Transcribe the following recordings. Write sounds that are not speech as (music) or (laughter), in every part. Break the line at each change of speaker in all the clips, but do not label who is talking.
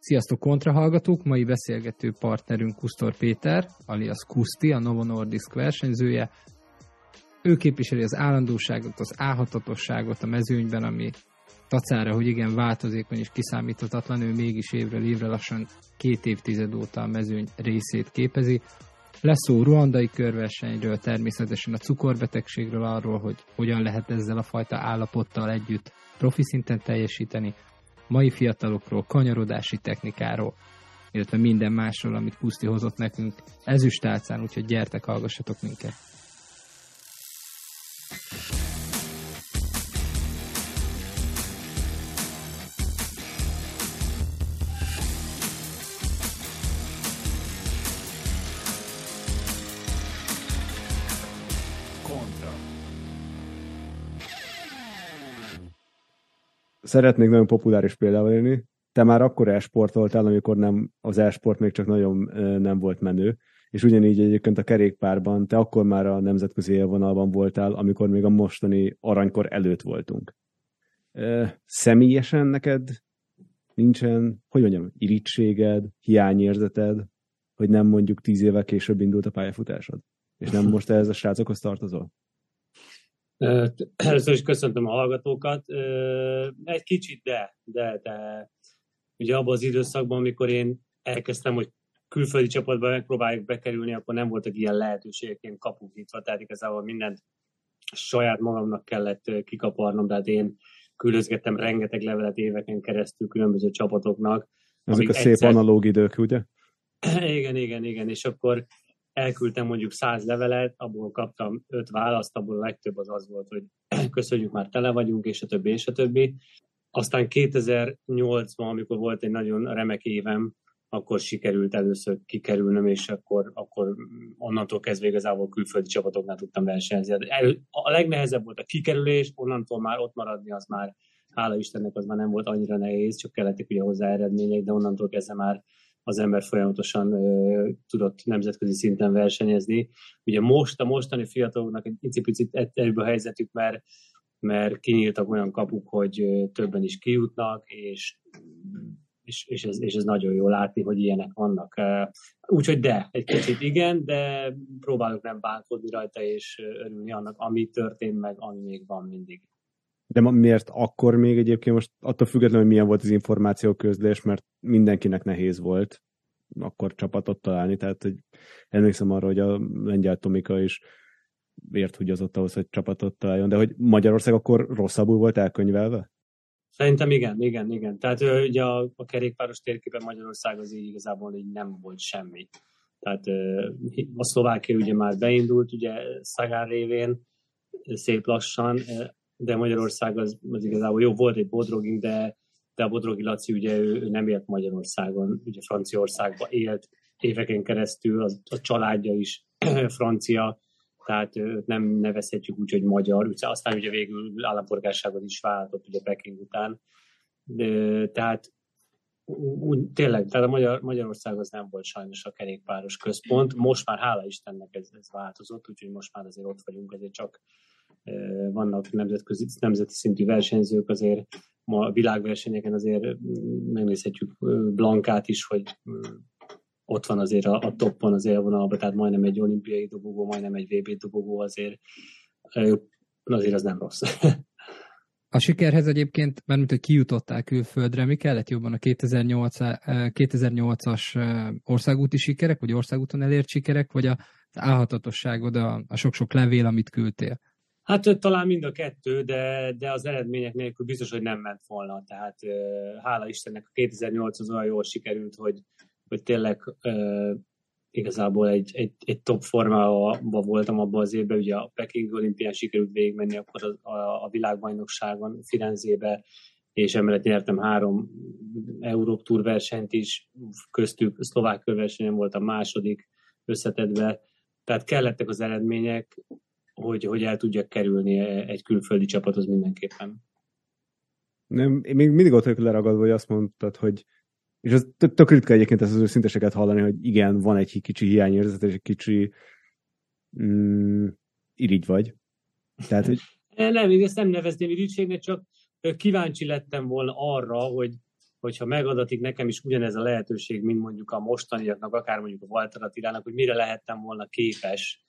Sziasztok kontrahallgatók! Mai beszélgető partnerünk Kusztor Péter, alias Kuszti, a Novo Nordisk versenyzője. Ő képviseli az állandóságot, az álhatatosságot a mezőnyben, ami tacára, hogy igen, változékony és kiszámíthatatlan, ő mégis évről évre lassan két évtized óta a mezőny részét képezi. Lesz szó ruandai körversenyről, természetesen a cukorbetegségről, arról, hogy hogyan lehet ezzel a fajta állapottal együtt profi szinten teljesíteni, mai fiatalokról, kanyarodási technikáról, illetve minden másról, amit Puszti hozott nekünk ezüstálcán, úgyhogy gyertek, hallgassatok minket!
Szeretnék nagyon populáris példával élni. Te már akkor esportoltál, amikor nem, az esport még csak nagyon nem volt menő, és ugyanígy egyébként a kerékpárban, te akkor már a nemzetközi élvonalban voltál, amikor még a mostani aranykor előtt voltunk. Személyesen neked nincsen, hogy mondjam, irítséged, hiányérzeted, hogy nem mondjuk tíz évvel később indult a pályafutásod? És nem (laughs) most ez a srácokhoz tartozol?
Először is köszöntöm a hallgatókat. Egy kicsit, de, de, de ugye abban az időszakban, amikor én elkezdtem, hogy külföldi csapatba megpróbáljuk bekerülni, akkor nem voltak ilyen lehetőségek, ilyen kapuk nyitva, tehát igazából mindent saját magamnak kellett kikaparnom, tehát én küldözgettem rengeteg levelet éveken keresztül különböző csapatoknak.
Ezek a szép egyszer... analóg idők, ugye? (clears throat)
Igen, igen, igen, és akkor elküldtem mondjuk száz levelet, abból kaptam öt választ, abból a legtöbb az az volt, hogy (clears throat) köszönjük, már tele vagyunk, és a többi, és a többi. Aztán 2008-ban, amikor volt egy nagyon remek évem, akkor sikerült először kikerülnöm, és akkor, akkor onnantól kezdve igazából külföldi csapatoknál tudtam versenyezni. A legnehezebb volt a kikerülés, onnantól már ott maradni, az már, hála Istennek, az már nem volt annyira nehéz, csak kellettek ugye hozzá eredmények, de onnantól kezdve már az ember folyamatosan tudott nemzetközi szinten versenyezni. Ugye most a mostani fiataloknak egy picit előbb a helyzetük, mert, mert kinyíltak olyan kapuk, hogy többen is kijutnak, és és, és, ez, és ez nagyon jó látni, hogy ilyenek vannak. Úgyhogy de, egy kicsit igen, de próbálok nem bánkodni rajta, és örülni annak, ami történt, meg ami még van mindig.
De miért akkor még egyébként most attól függetlenül, hogy milyen volt az információ közlés, mert mindenkinek nehéz volt akkor csapatot találni, tehát hogy emlékszem arra, hogy a lengyel Tomika is ért húgyozott ahhoz, hogy csapatot találjon, de hogy Magyarország akkor rosszabbul volt elkönyvelve?
Szerintem igen, igen, igen. Tehát ugye a, a kerékpáros térképen Magyarország az így igazából így nem volt semmi. Tehát a Szlovákia ugye már beindult, ugye Szagár révén szép lassan, de Magyarország az, az igazából jó, volt egy bodroging, de, de a Bodrogi Laci ugye ő, ő nem élt Magyarországon, ugye Franciaországban élt éveken keresztül, az, a családja is (clears throat) francia, tehát őt nem nevezhetjük úgy, hogy magyar, aztán ugye végül állampolgárságot is váltott ugye Peking után. De, tehát úgy, tényleg, tehát a Magyar, Magyarország az nem volt sajnos a kerékpáros központ. Most már hála Istennek ez, ez változott, úgyhogy most már azért ott vagyunk, azért csak vannak nemzetközi, nemzeti szintű versenyzők, azért ma a világversenyeken azért megnézhetjük Blankát is, hogy ott van azért a, a toppon az élvonalban, tehát majdnem egy olimpiai dobogó, majdnem egy VB dobogó azért, azért az nem rossz. (laughs)
A sikerhez egyébként, mert mint hogy kijutottál külföldre, mi kellett jobban a 2008, 2008-as országúti sikerek, vagy országúton elért sikerek, vagy az álhatatosságod, a, a sok-sok levél, amit küldtél?
Hát talán mind a kettő, de, de az eredmények nélkül biztos, hogy nem ment volna. Tehát hála Istennek a 2008 az olyan jól sikerült, hogy, hogy tényleg igazából egy, egy, egy top formában voltam abban az évben, ugye a Peking olimpián sikerült végigmenni, akkor a, a, a világbajnokságon Firenzébe, és emellett nyertem három Európ Tour versenyt is, köztük szlovák körversenyen a második összetetve, tehát kellettek az eredmények, hogy, hogy el tudjak kerülni egy külföldi csapathoz mindenképpen.
Nem, én még mindig ott vagyok leragadva, hogy azt mondtad, hogy és az tök, tök ritka egyébként ezt az őszinteseket hallani, hogy igen, van egy kicsi hiányérzet, és egy kicsi mm, irigy vagy.
Tehát, hogy... (laughs) Nem, én ezt nem nevezném irigységnek, csak kíváncsi lettem volna arra, hogy, hogyha megadatik nekem is ugyanez a lehetőség, mint mondjuk a mostaniaknak, akár mondjuk a Walter Attilának, hogy mire lehettem volna képes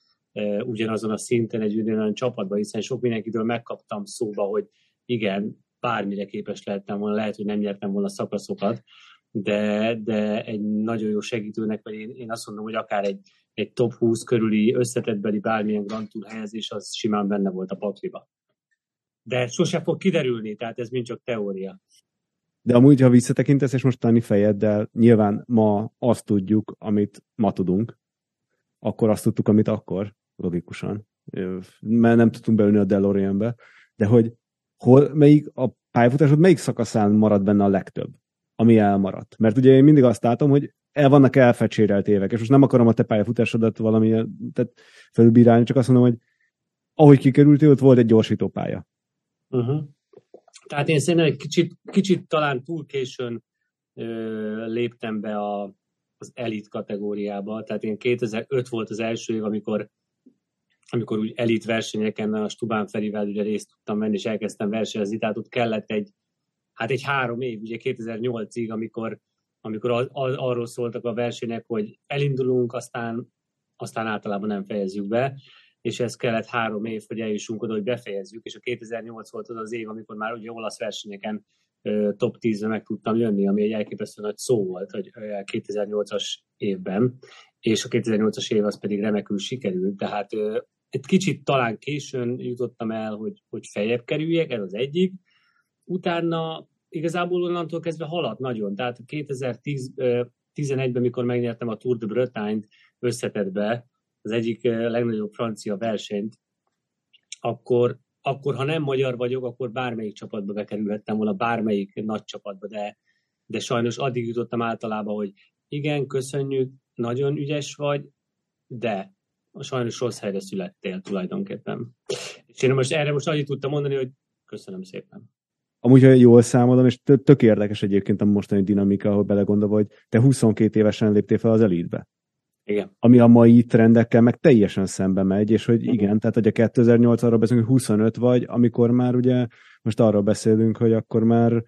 ugyanazon a szinten egy ugyanolyan csapatban, hiszen sok mindenkitől megkaptam szóba, hogy igen, bármire képes lehettem volna, lehet, hogy nem nyertem volna szakaszokat, de, de egy nagyon jó segítőnek, vagy én, én azt mondom, hogy akár egy, egy top 20 körüli összetettbeli bármilyen Grand Tour helyezés, az simán benne volt a pakliba. De sose fog kiderülni, tehát ez mind csak teória.
De amúgy, ha visszatekintesz, és most tenni fejeddel, nyilván ma azt tudjuk, amit ma tudunk, akkor azt tudtuk, amit akkor, logikusan. Mert nem tudtunk beülni a DeLoreanbe, de hogy hol, melyik a pályafutásod melyik szakaszán marad benne a legtöbb, ami elmaradt? Mert ugye én mindig azt látom, hogy el vannak elfecsérelt évek, és most nem akarom a te pályafutásodat valami tehát felülbírálni, csak azt mondom, hogy ahogy kikerültél, ott volt egy gyorsító pálya.
Uh-huh. Tehát én szerintem egy kicsit, kicsit talán túl későn ö, léptem be a, az elit kategóriába. Tehát én 2005 volt az első év, amikor amikor úgy elit versenyeken a Stubán Ferivel ugye részt tudtam venni, és elkezdtem versenyezni, tehát ott kellett egy, hát egy három év, ugye 2008-ig, amikor, amikor az, az, arról szóltak a versenyek, hogy elindulunk, aztán, aztán általában nem fejezzük be, és ez kellett három év, hogy eljussunk oda, hogy befejezzük, és a 2008 volt az az év, amikor már ugye olasz versenyeken top 10-re meg tudtam jönni, ami egy elképesztő nagy szó volt, hogy 2008-as évben, és a 2008-as év az pedig remekül sikerült, tehát egy kicsit talán későn jutottam el, hogy, hogy fejebb kerüljek, ez az egyik. Utána igazából onnantól kezdve haladt nagyon. Tehát 2011-ben, mikor megnyertem a Tour de Bretagne-t összetettbe, az egyik legnagyobb francia versenyt, akkor, akkor ha nem magyar vagyok, akkor bármelyik csapatba bekerülhettem volna, bármelyik nagy csapatba, de, de sajnos addig jutottam általában, hogy igen, köszönjük, nagyon ügyes vagy, de sajnos rossz helyre születtél tulajdonképpen. És én most erre most annyit tudtam mondani, hogy köszönöm szépen.
Amúgy, ha jól számolom, és tök érdekes egyébként a mostani dinamika, ahol belegondolva, hogy te 22 évesen léptél fel az elitbe.
Igen.
Ami a mai trendekkel meg teljesen szembe megy, és hogy igen, tehát hogy a 2008 arról beszélünk, hogy 25 vagy, amikor már ugye most arról beszélünk, hogy akkor már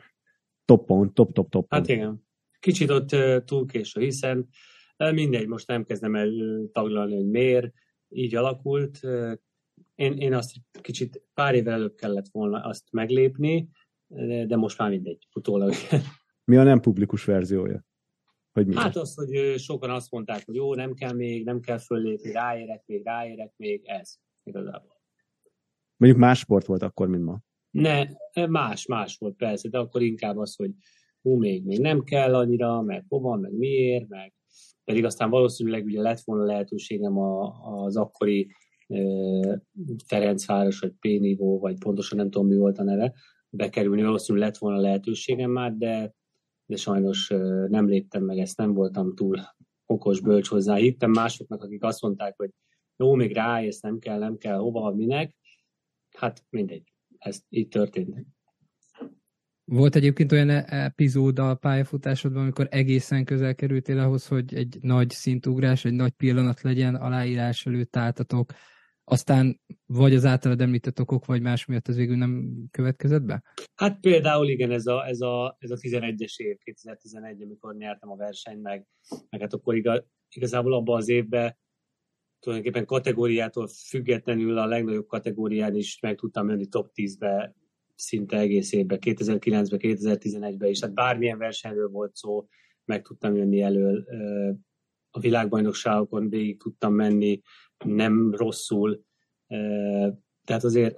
top top, top, top.
Hát igen. Kicsit ott túl késő, hiszen Mindegy, most nem kezdem el taglalni, hogy miért így alakult. Én, én azt kicsit pár évvel előbb kellett volna azt meglépni, de most már mindegy, utólag. (laughs)
Mi a nem publikus verziója?
Hogy mi hát az, hogy sokan azt mondták, hogy jó, nem kell még, nem kell föllépni, ráérek még, ráérek még, ez igazából.
Mondjuk más sport volt akkor, mint ma?
Ne, más, más volt persze, de akkor inkább az, hogy hú, még, még nem kell annyira, meg hova, meg miért, meg pedig aztán valószínűleg ugye lett volna lehetőségem a, az akkori Ferencváros, vagy P-nivó, vagy pontosan nem tudom mi volt a neve, bekerülni, valószínűleg lett volna lehetőségem már, de, de sajnos nem léptem meg, ezt nem voltam túl okos, bölcs hozzá. Hittem másoknak, akik azt mondták, hogy jó, még ráérsz, nem kell, nem kell, hova, minek. Hát mindegy, ez így történt.
Volt egyébként olyan e- epizód a pályafutásodban, amikor egészen közel kerültél ahhoz, hogy egy nagy szintugrás, egy nagy pillanat legyen, aláírás előtt álltatok, aztán vagy az általad említett okok, vagy más miatt ez végül nem következett be?
Hát például igen, ez a, ez a, ez a 11-es év, 2011, amikor nyertem a versenyt, meg, meg hát akkor igaz, igazából abban az évben tulajdonképpen kategóriától függetlenül a legnagyobb kategórián is meg tudtam jönni top 10-be szinte egész évben, 2009-ben, 2011-ben is. Hát bármilyen versenyről volt szó, meg tudtam jönni elől. A világbajnokságokon végig tudtam menni, nem rosszul. Tehát azért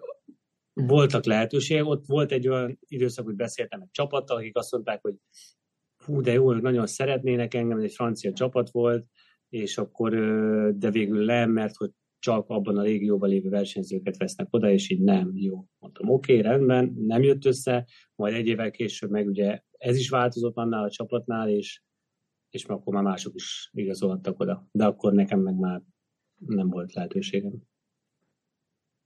voltak lehetőségek. Ott volt egy olyan időszak, hogy beszéltem egy csapattal, akik azt mondták, hogy hú, de jó, nagyon szeretnének engem, egy francia csapat volt, és akkor, de végül nem, mert hogy csak abban a régióban lévő versenyzőket vesznek oda, és így nem, jó. Mondtam, oké, okay, rendben, nem jött össze, majd egy évvel később meg ugye ez is változott annál a csapatnál, és, és akkor már mások is igazolhattak oda. De akkor nekem meg már nem volt lehetőségem.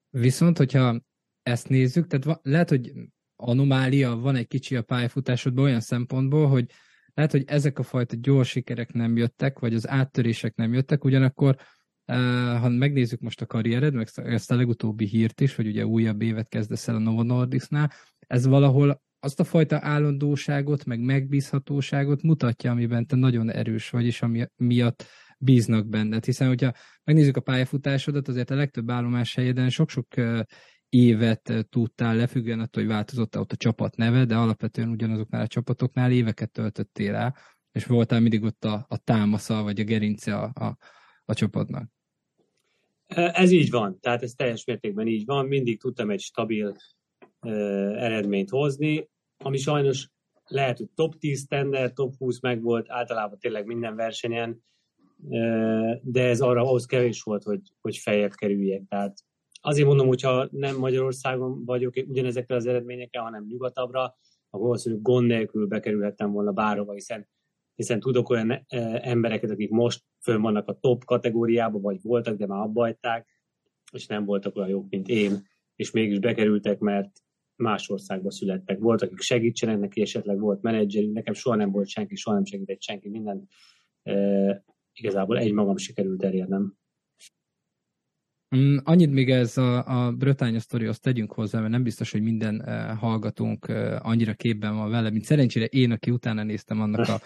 Viszont, hogyha ezt nézzük, tehát lehet, hogy anomália van egy kicsi a pályafutásodban olyan szempontból, hogy lehet, hogy ezek a fajta gyors sikerek nem jöttek, vagy az áttörések nem jöttek, ugyanakkor ha megnézzük most a karriered, meg ezt a legutóbbi hírt is, hogy ugye újabb évet kezdesz el a Novo Nordisknál, ez valahol azt a fajta állandóságot, meg megbízhatóságot mutatja, amiben te nagyon erős vagy, és ami miatt bíznak benned. Hiszen, hogyha megnézzük a pályafutásodat, azért a legtöbb állomás helyeden sok-sok évet tudtál lefüggően attól, hogy változott ott a csapat neve, de alapvetően ugyanazoknál a csapatoknál éveket töltöttél el, és voltál mindig ott a, a támasza, vagy a gerince a, a, a csapatnak.
Ez így van, tehát ez teljes mértékben így van, mindig tudtam egy stabil eredményt hozni, ami sajnos lehet, hogy top 10 tender, top 20 meg volt, általában tényleg minden versenyen, de ez arra ahhoz kevés volt, hogy, hogy feljebb kerüljek. Tehát azért mondom, hogyha nem Magyarországon vagyok ugyanezekkel az eredményekkel, hanem nyugatabbra, akkor valószínűleg gond nélkül bekerülhettem volna bárhova, hiszen hiszen tudok olyan e, embereket, akik most fönn vannak a top kategóriába, vagy voltak, de már abba hagyták, és nem voltak olyan jók, mint én, és mégis bekerültek, mert más országba születtek. Voltak, akik segítsenek neki, esetleg volt menedzserünk, nekem soha nem volt senki, soha nem segített senki, minden e, igazából egy magam sikerült elérnem.
Mm, annyit még ez a, a Brötánya azt tegyünk hozzá, mert nem biztos, hogy minden uh, hallgatónk uh, annyira képben van vele, mint szerencsére én, aki utána néztem annak a,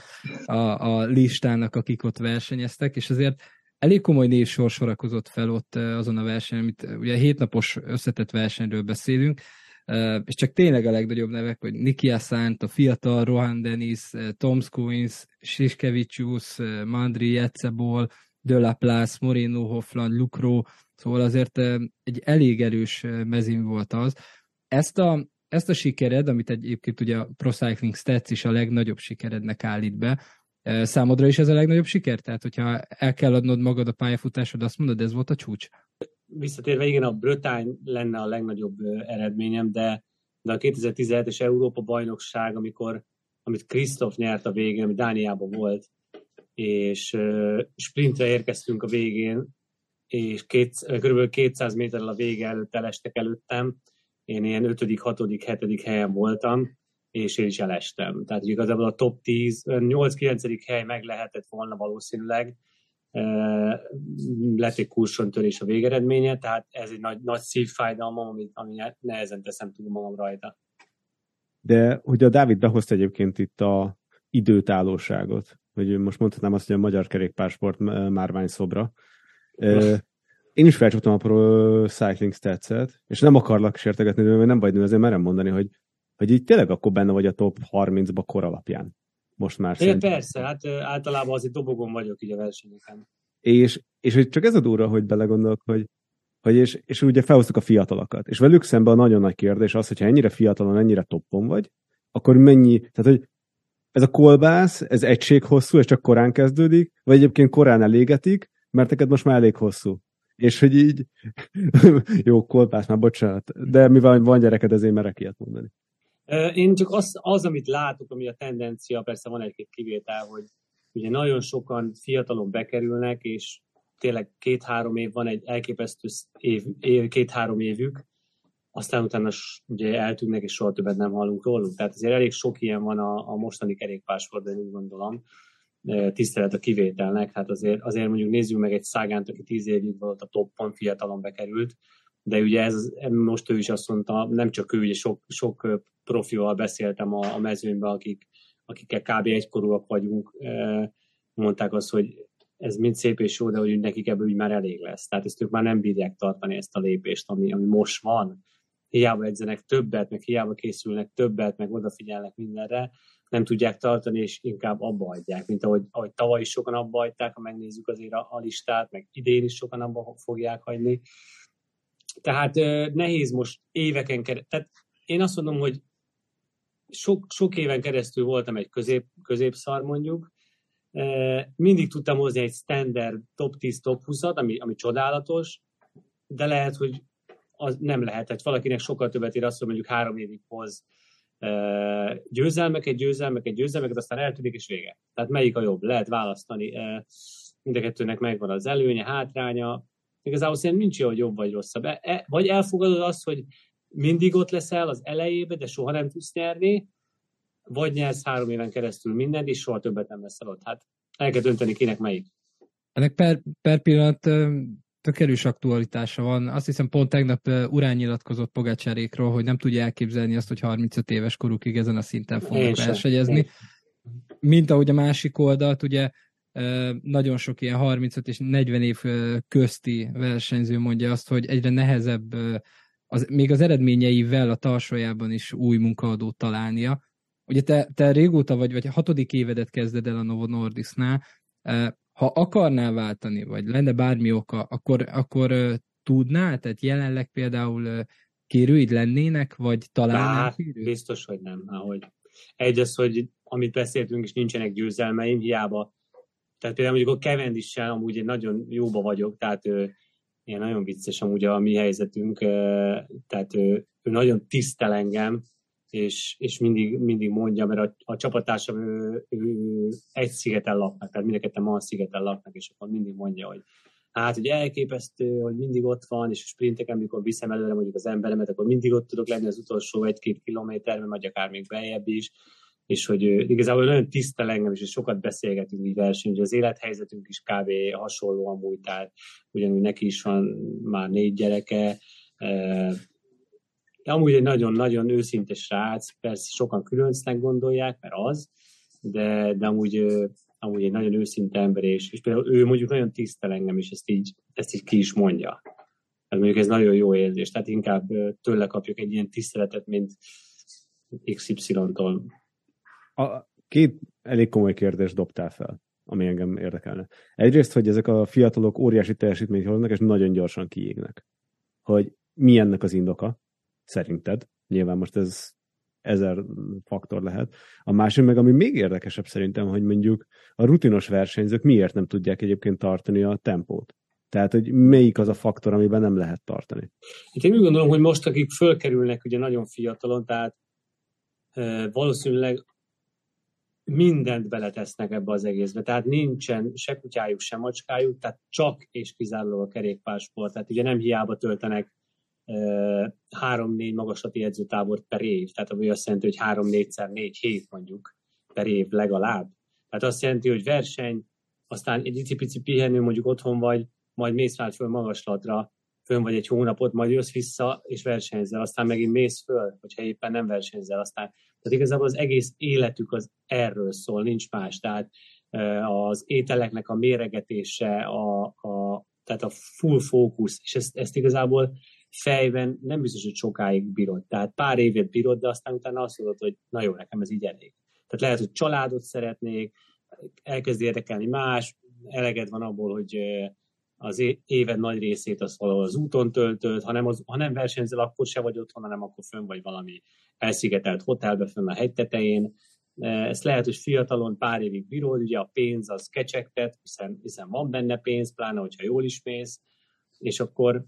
a, a listának, akik ott versenyeztek, és azért elég komoly névsor sorakozott fel ott uh, azon a versenyen, amit ugye hétnapos összetett versenyről beszélünk, és csak tényleg a legnagyobb nevek, hogy Niki Asant, a fiatal Rohan Dennis, Tom Scoins, Siskevicius, Mandri Jetsebol, De La Place, Moreno Hoffland, Lucro, Szóval azért egy elég erős mezin volt az. Ezt a, ezt a sikered, amit egyébként ugye a Pro Cycling Stats is a legnagyobb sikerednek állít be, számodra is ez a legnagyobb siker? Tehát, hogyha el kell adnod magad a pályafutásod, azt mondod, ez volt a csúcs?
Visszatérve, igen, a Brötány lenne a legnagyobb eredményem, de, de a 2017-es Európa bajnokság, amikor, amit Krisztof nyert a végén, ami Dániában volt, és sprintre érkeztünk a végén, és két, kb. 200 méterrel a vége előtt elestek előttem. Én ilyen 5., 6., 7. helyen voltam, és én is elestem. Tehát igazából a top 10, 8-9. hely meg lehetett volna valószínűleg. Lett egy törés a végeredménye, tehát ez egy nagy, nagy szívfájdalmam, amit, ami nehezen teszem túl magam rajta.
De hogy a Dávid behozta egyébként itt a időtállóságot, hogy most mondhatnám azt, hogy a magyar kerékpársport márvány szobra, én is felcsaptam a Pro Cycling stats és nem akarlak sértegetni, mert nem vagy nő, azért merem mondani, hogy, hogy így tényleg akkor benne vagy a top 30-ba kor alapján. Most már
Én persze, hát általában azért dobogon vagyok így a versenyeken.
És, és hogy csak ez a durva, hogy belegondolok, hogy, hogy és, és ugye felhoztuk a fiatalokat. És velük szemben a nagyon nagy kérdés az, hogyha ennyire fiatalon, ennyire toppon vagy, akkor mennyi, tehát hogy ez a kolbász, ez egység hosszú, és csak korán kezdődik, vagy egyébként korán elégetik, mert neked most már elég hosszú. És hogy így, (laughs) jó, kolpás már, bocsánat, de mivel van gyereked, ezért merek ilyet mondani.
Én csak az, az, amit látok, ami a tendencia, persze van egy-két kivétel, hogy ugye nagyon sokan fiatalon bekerülnek, és tényleg két-három év van, egy elképesztő év, év két-három évük, aztán utána ugye eltűnnek, és soha többet nem hallunk róluk. Tehát azért elég sok ilyen van a, a mostani kerékpársportban, úgy gondolom tisztelet a kivételnek. Hát azért, azért mondjuk nézzük meg egy szágánt, aki tíz évig volt a toppon, fiatalon bekerült, de ugye ez, most ő is azt mondta, nem csak ő, ugye sok, sok profival beszéltem a, a mezőnyben, akik, akikkel kb. egykorúak vagyunk, mondták azt, hogy ez mind szép és jó, de hogy nekik ebből úgy már elég lesz. Tehát ezt ők már nem bírják tartani ezt a lépést, ami, ami most van. Hiába edzenek többet, meg hiába készülnek többet, meg odafigyelnek mindenre, nem tudják tartani, és inkább abba hagyják, mint ahogy, ahogy tavaly is sokan abba hagyták, ha megnézzük azért a, a listát, meg idén is sokan abba fogják hagyni. Tehát nehéz most éveken keresztül. Tehát én azt mondom, hogy sok, sok éven keresztül voltam egy közép, középszar mondjuk, mindig tudtam hozni egy standard top 10, top 20-at, ami, ami csodálatos, de lehet, hogy az nem lehetett. Valakinek sokkal többet ér azt, hogy mondjuk három évig hoz győzelmeket, győzelmeket, győzelmeket, aztán eltűnik és vége. Tehát melyik a jobb? Lehet választani. Mind a kettőnek megvan az előnye, hátránya. Igazából szerintem nincs jó, hogy jobb vagy rosszabb. E, e, vagy elfogadod azt, hogy mindig ott leszel az elejébe, de soha nem tudsz nyerni, vagy nyersz három éven keresztül mindent, és soha többet nem leszel ott. Hát el kell dönteni, kinek melyik.
Ennek per, per pillanat tök erős aktualitása van. Azt hiszem pont tegnap Urán nyilatkozott Pogácsárékról, hogy nem tudja elképzelni azt, hogy 35 éves korukig ezen a szinten fognak versenyezni. Mint ahogy a másik oldalt, ugye nagyon sok ilyen 35 és 40 év közti versenyző mondja azt, hogy egyre nehezebb az, még az eredményeivel a tarsajában is új munkaadót találnia. Ugye te, te régóta vagy, vagy hatodik évedet kezded el a Novo Nordisnál, ha akarnál váltani, vagy lenne bármi oka, akkor, akkor tudnál? Tehát jelenleg például kérőid lennének, vagy talán
Biztos, hogy nem. Ahogy. Egy az, hogy amit beszéltünk, és nincsenek győzelmeim, hiába. Tehát például mondjuk a Cavendish-sel amúgy én nagyon jóba vagyok, tehát ő, ilyen nagyon vicces amúgy a mi helyzetünk, tehát ő, ő nagyon tisztel engem, és, és mindig, mindig mondja, mert a, a csapattársam ő, ő, egy szigeten laknak, tehát mind a szigeten laknak, és akkor mindig mondja, hogy hát, hogy elképesztő, hogy mindig ott van, és a sprinteken, amikor viszem előre mondjuk az emberemet, akkor mindig ott tudok lenni az utolsó egy-két kilométerben, vagy akár még bejebb is, és hogy igazából nagyon tisztel engem, és sokat beszélgetünk így versenyt, az élethelyzetünk is kb. hasonló amúgy, tehát ugyanúgy neki is van már négy gyereke, de amúgy egy nagyon-nagyon őszinte srác, persze sokan különcnek gondolják, mert az, de, de amúgy, amúgy egy nagyon őszinte ember, és, és például ő mondjuk nagyon tisztel engem, és ezt így, ezt így ki is mondja. Tehát mondjuk ez nagyon jó érzés, tehát inkább tőle kapjuk egy ilyen tiszteletet, mint XY-tól.
A két elég komoly kérdést dobtál fel, ami engem érdekelne. Egyrészt, hogy ezek a fiatalok óriási teljesítményt hoznak, és nagyon gyorsan kiégnek. Hogy mi ennek az indoka? Szerinted. Nyilván most ez ezer faktor lehet. A másik meg, ami még érdekesebb szerintem, hogy mondjuk a rutinos versenyzők miért nem tudják egyébként tartani a tempót. Tehát, hogy melyik az a faktor, amiben nem lehet tartani.
Hát én úgy gondolom, hogy most, akik fölkerülnek ugye nagyon fiatalon, tehát e, valószínűleg mindent beletesznek ebbe az egészbe. Tehát nincsen se kutyájuk, se macskájuk, tehát csak és kizárólag a kerékpársport. Tehát ugye nem hiába töltenek három-négy magaslati edzőtábort per év, tehát ami azt jelenti, hogy három-négyszer négy hét mondjuk per év legalább. Tehát azt jelenti, hogy verseny, aztán egy icipici pihenő mondjuk otthon vagy, majd mész rá föl magaslatra, fönn vagy egy hónapot, majd jössz vissza, és versenyzel, aztán megint mész föl, hogyha éppen nem versenyzel, aztán. Tehát igazából az egész életük az erről szól, nincs más. Tehát az ételeknek a méregetése, a, a, tehát a full fókusz, és ezt, ezt igazából fejben nem biztos, hogy sokáig bírod. Tehát pár évet bírod, de aztán utána azt mondod, hogy na jó, nekem ez így elég. Tehát lehet, hogy családot szeretnék, elkezd érdekelni más, eleged van abból, hogy az éved nagy részét az valahol az úton töltöd, ha nem, az, ha nem versenyzel, akkor se vagy otthon, hanem akkor fönn vagy valami elszigetelt hotelbe fönn a hegy tetején. Ezt lehet, hogy fiatalon pár évig bírod, ugye a pénz az kecsegtet, hiszen, hiszen van benne pénz, pláne, hogyha jól is mész, és akkor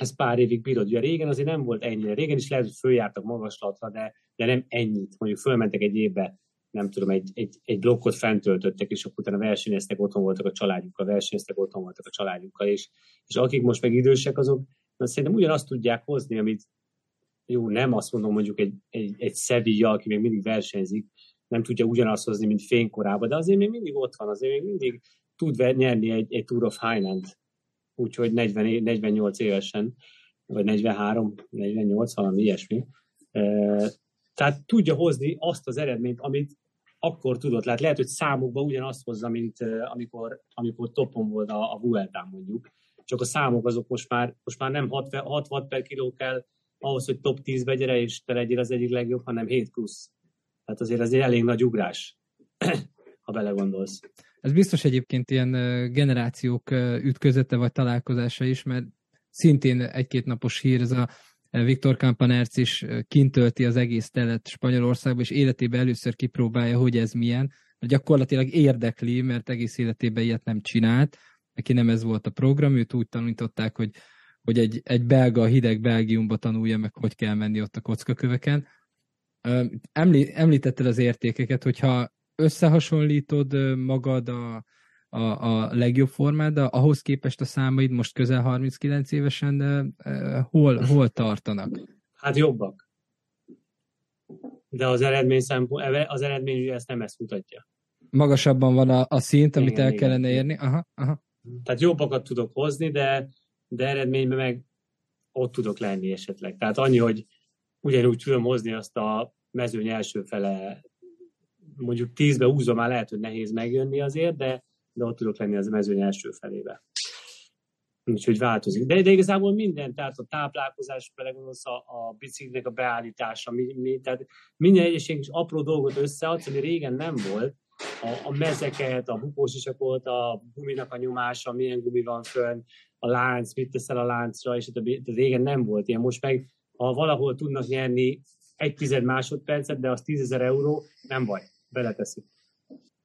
ez pár évig bírod. Ugye régen azért nem volt ennyire. Régen is lehet, hogy följártak magaslatra, de, de nem ennyit. Mondjuk fölmentek egy évbe, nem tudom, egy, egy, egy blokkot fentöltöttek, és akkor utána versenyeztek, otthon voltak a családjukkal, versenyeztek, otthon voltak a családjukkal, és, és akik most meg idősek, azok na, szerintem ugyanazt tudják hozni, amit jó, nem azt mondom mondjuk egy, egy, egy Sevilla, aki még mindig versenyzik, nem tudja ugyanazt hozni, mint fénykorában, de azért még mindig ott van, azért még mindig tud nyerni egy, egy Tour of Highland úgyhogy 40, 48 évesen, vagy 43, 48, valami ilyesmi. Tehát tudja hozni azt az eredményt, amit akkor tudott. Lehet, lehet hogy számokban ugyanazt hozza, mint amikor, amikor topon volt a, a Vueltán mondjuk. Csak a számok azok most már, most már nem 6, 6 watt per kiló kell ahhoz, hogy top 10-be gyere, és te legyél az egyik legjobb, hanem 7 plusz. Tehát azért ez egy elég nagy ugrás, (clears throat) ha belegondolsz.
Ez biztos egyébként ilyen generációk ütközete vagy találkozása is, mert szintén egy-két napos hír, ez a Viktor Kampanerc is kintölti az egész telet Spanyolországba, és életében először kipróbálja, hogy ez milyen. Gyakorlatilag érdekli, mert egész életében ilyet nem csinált. Neki nem ez volt a program, őt úgy tanították, hogy, hogy egy, egy belga, hideg Belgiumba tanulja meg, hogy kell menni ott a kockaköveken. Emlí, említetted az értékeket, hogyha összehasonlítod magad a, a, a legjobb formád, ahhoz képest a számaid most közel 39 évesen hol, hol tartanak?
Hát jobbak. De az eredmény szempont, az eredmény ugye ezt nem ezt mutatja.
Magasabban van a, a szint, amit igen, el kellene igen. érni. Aha, aha.
Tehát jobbakat tudok hozni, de, de eredményben meg ott tudok lenni esetleg. Tehát annyi, hogy ugyanúgy tudom hozni azt a mezőny első fele, mondjuk tízbe húzva már lehet, hogy nehéz megjönni azért, de, de ott tudok lenni az a mezőny első felébe. Úgyhogy változik. De, de igazából minden, tehát a táplálkozás, belegondolsz a, a biciklinek a beállítása, mi, mi, tehát minden egyeség is apró dolgot összeadsz, ami régen nem volt, a, a mezeket, a bukós isakot, a guminak a nyomása, milyen gumi van fönn, a lánc, mit teszel a láncra, és a régen nem volt ilyen. Most meg, ha valahol tudnak nyerni egy tized másodpercet, de az tízezer euró, nem baj, beleteszik.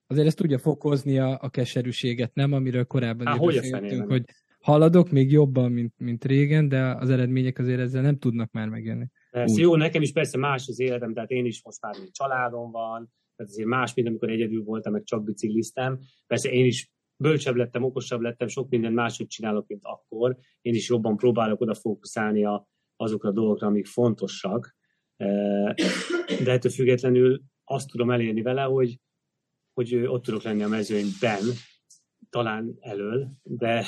Azért ezt tudja fokozni a, a keserűséget, nem? Amiről korábban Há, hogy, beszéltünk, hogy haladok még jobban, mint, mint régen, de az eredmények azért ezzel nem tudnak már megjönni.
Persze, jó, nekem is persze más az életem, tehát én is most már még családom van, tehát azért más, mint amikor egyedül voltam, meg csak bicikliztem. Persze én is bölcsebb lettem, okosabb lettem, sok minden máshogy csinálok, mint akkor. Én is jobban próbálok oda fókuszálni a, azokra a dolgokra, amik fontosak. De ettől függetlenül azt tudom elérni vele, hogy, hogy ott tudok lenni a mezőnyben, talán elől, de,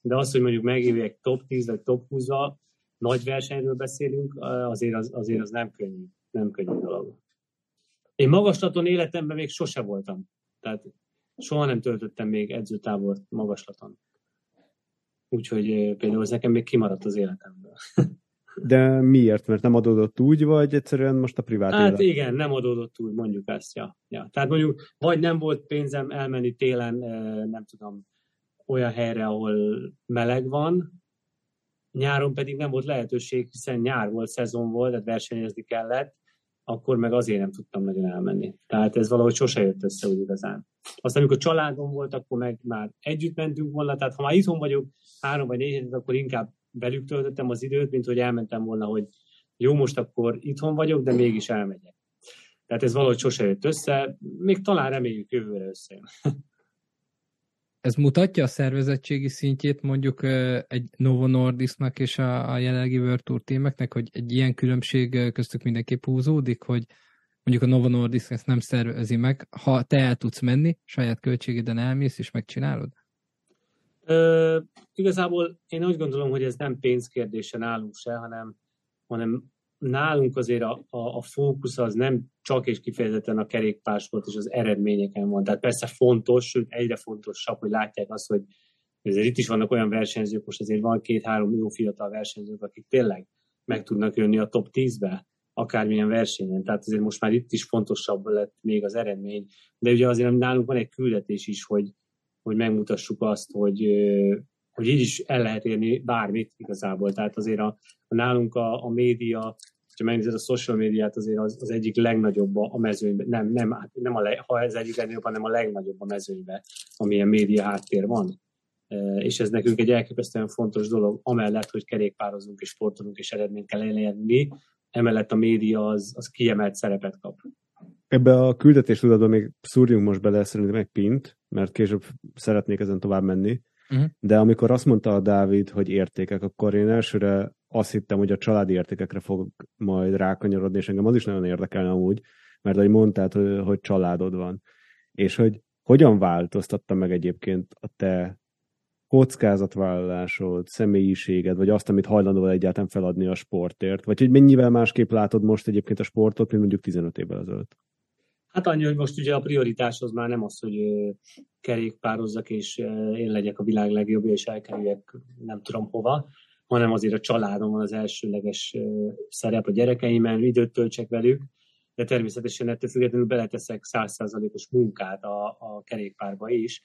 de az, hogy mondjuk megéljek top 10 vagy top 20 nagy versenyről beszélünk, azért az, azért az nem könnyű, nem könnyű dolog. Én magaslaton életemben még sose voltam. Tehát soha nem töltöttem még edzőtábort magaslaton. Úgyhogy például ez nekem még kimaradt az életemből. (laughs)
De miért? Mert nem adódott úgy, vagy egyszerűen most a privát
Hát élet? igen, nem adódott úgy, mondjuk ezt, ja. ja. Tehát mondjuk, vagy nem volt pénzem elmenni télen, nem tudom, olyan helyre, ahol meleg van, nyáron pedig nem volt lehetőség, hiszen nyár volt, szezon volt, tehát versenyezni kellett, akkor meg azért nem tudtam nagyon elmenni. Tehát ez valahogy sose jött össze úgy igazán. Aztán, amikor családom volt, akkor meg már együtt mentünk volna, tehát ha már itthon vagyok három vagy négy hetet, akkor inkább velük töltöttem az időt, mint hogy elmentem volna, hogy jó, most akkor itthon vagyok, de mégis elmegyek. Tehát ez valahogy sose jött össze, még talán reméljük jövőre összejön.
Ez mutatja a szervezettségi szintjét mondjuk egy Novo Nordisknak és a, a jelenlegi World Tour témeknek, hogy egy ilyen különbség köztük mindenképp húzódik, hogy mondjuk a Novo Nordisk ezt nem szervezi meg, ha te el tudsz menni, saját költségeden elmész és megcsinálod?
Ö, igazából én úgy gondolom, hogy ez nem pénzkérdése nálunk se, hanem, hanem nálunk azért a, a, a fókusz az nem csak és kifejezetten a kerékpársport és az eredményeken van. Tehát persze fontos, sőt egyre fontosabb, hogy látják azt, hogy ezért itt is vannak olyan versenyzők, most azért van két-három jó fiatal versenyzők, akik tényleg meg tudnak jönni a top 10-be, akármilyen versenyen. Tehát azért most már itt is fontosabb lett még az eredmény. De ugye azért nálunk van egy küldetés is, hogy, hogy megmutassuk azt, hogy, hogy így is el lehet érni bármit igazából. Tehát azért a, a nálunk a, a média ha megnézed a social médiát, azért az, az egyik legnagyobb a mezőnyben, nem, nem, hát nem a leg, ha ez egyik legnagyobb, hanem a legnagyobb a mezőnyben, amilyen média háttér van. És ez nekünk egy elképesztően fontos dolog, amellett, hogy kerékpározunk és sportolunk és eredményt kell elérni, emellett a média az, az kiemelt szerepet kap.
Ebbe a küldetés tudatban még szúrjunk most bele szerintem egy pint, mert később szeretnék ezen tovább menni. Uh-huh. De amikor azt mondta a Dávid, hogy értékek, akkor én elsőre azt hittem, hogy a családi értékekre fog majd rákanyarodni, és engem az is nagyon érdekelne amúgy, mert ahogy mondtad, hogy, hogy családod van. És hogy hogyan változtatta meg egyébként a te kockázatvállalásod, személyiséged, vagy azt, amit hajlandó egyáltalán feladni a sportért? Vagy hogy mennyivel másképp látod most egyébként a sportot, mint mondjuk 15 évvel ezelőtt?
Hát annyi, hogy most ugye a prioritás az már nem az, hogy kerékpározzak, és én legyek a világ legjobb, és elkerüljek nem tudom hova, hanem azért a családom az elsőleges szerep, a gyerekeimen, időt töltsek velük, de természetesen ettől függetlenül beleteszek százszázalékos munkát a, a kerékpárba is,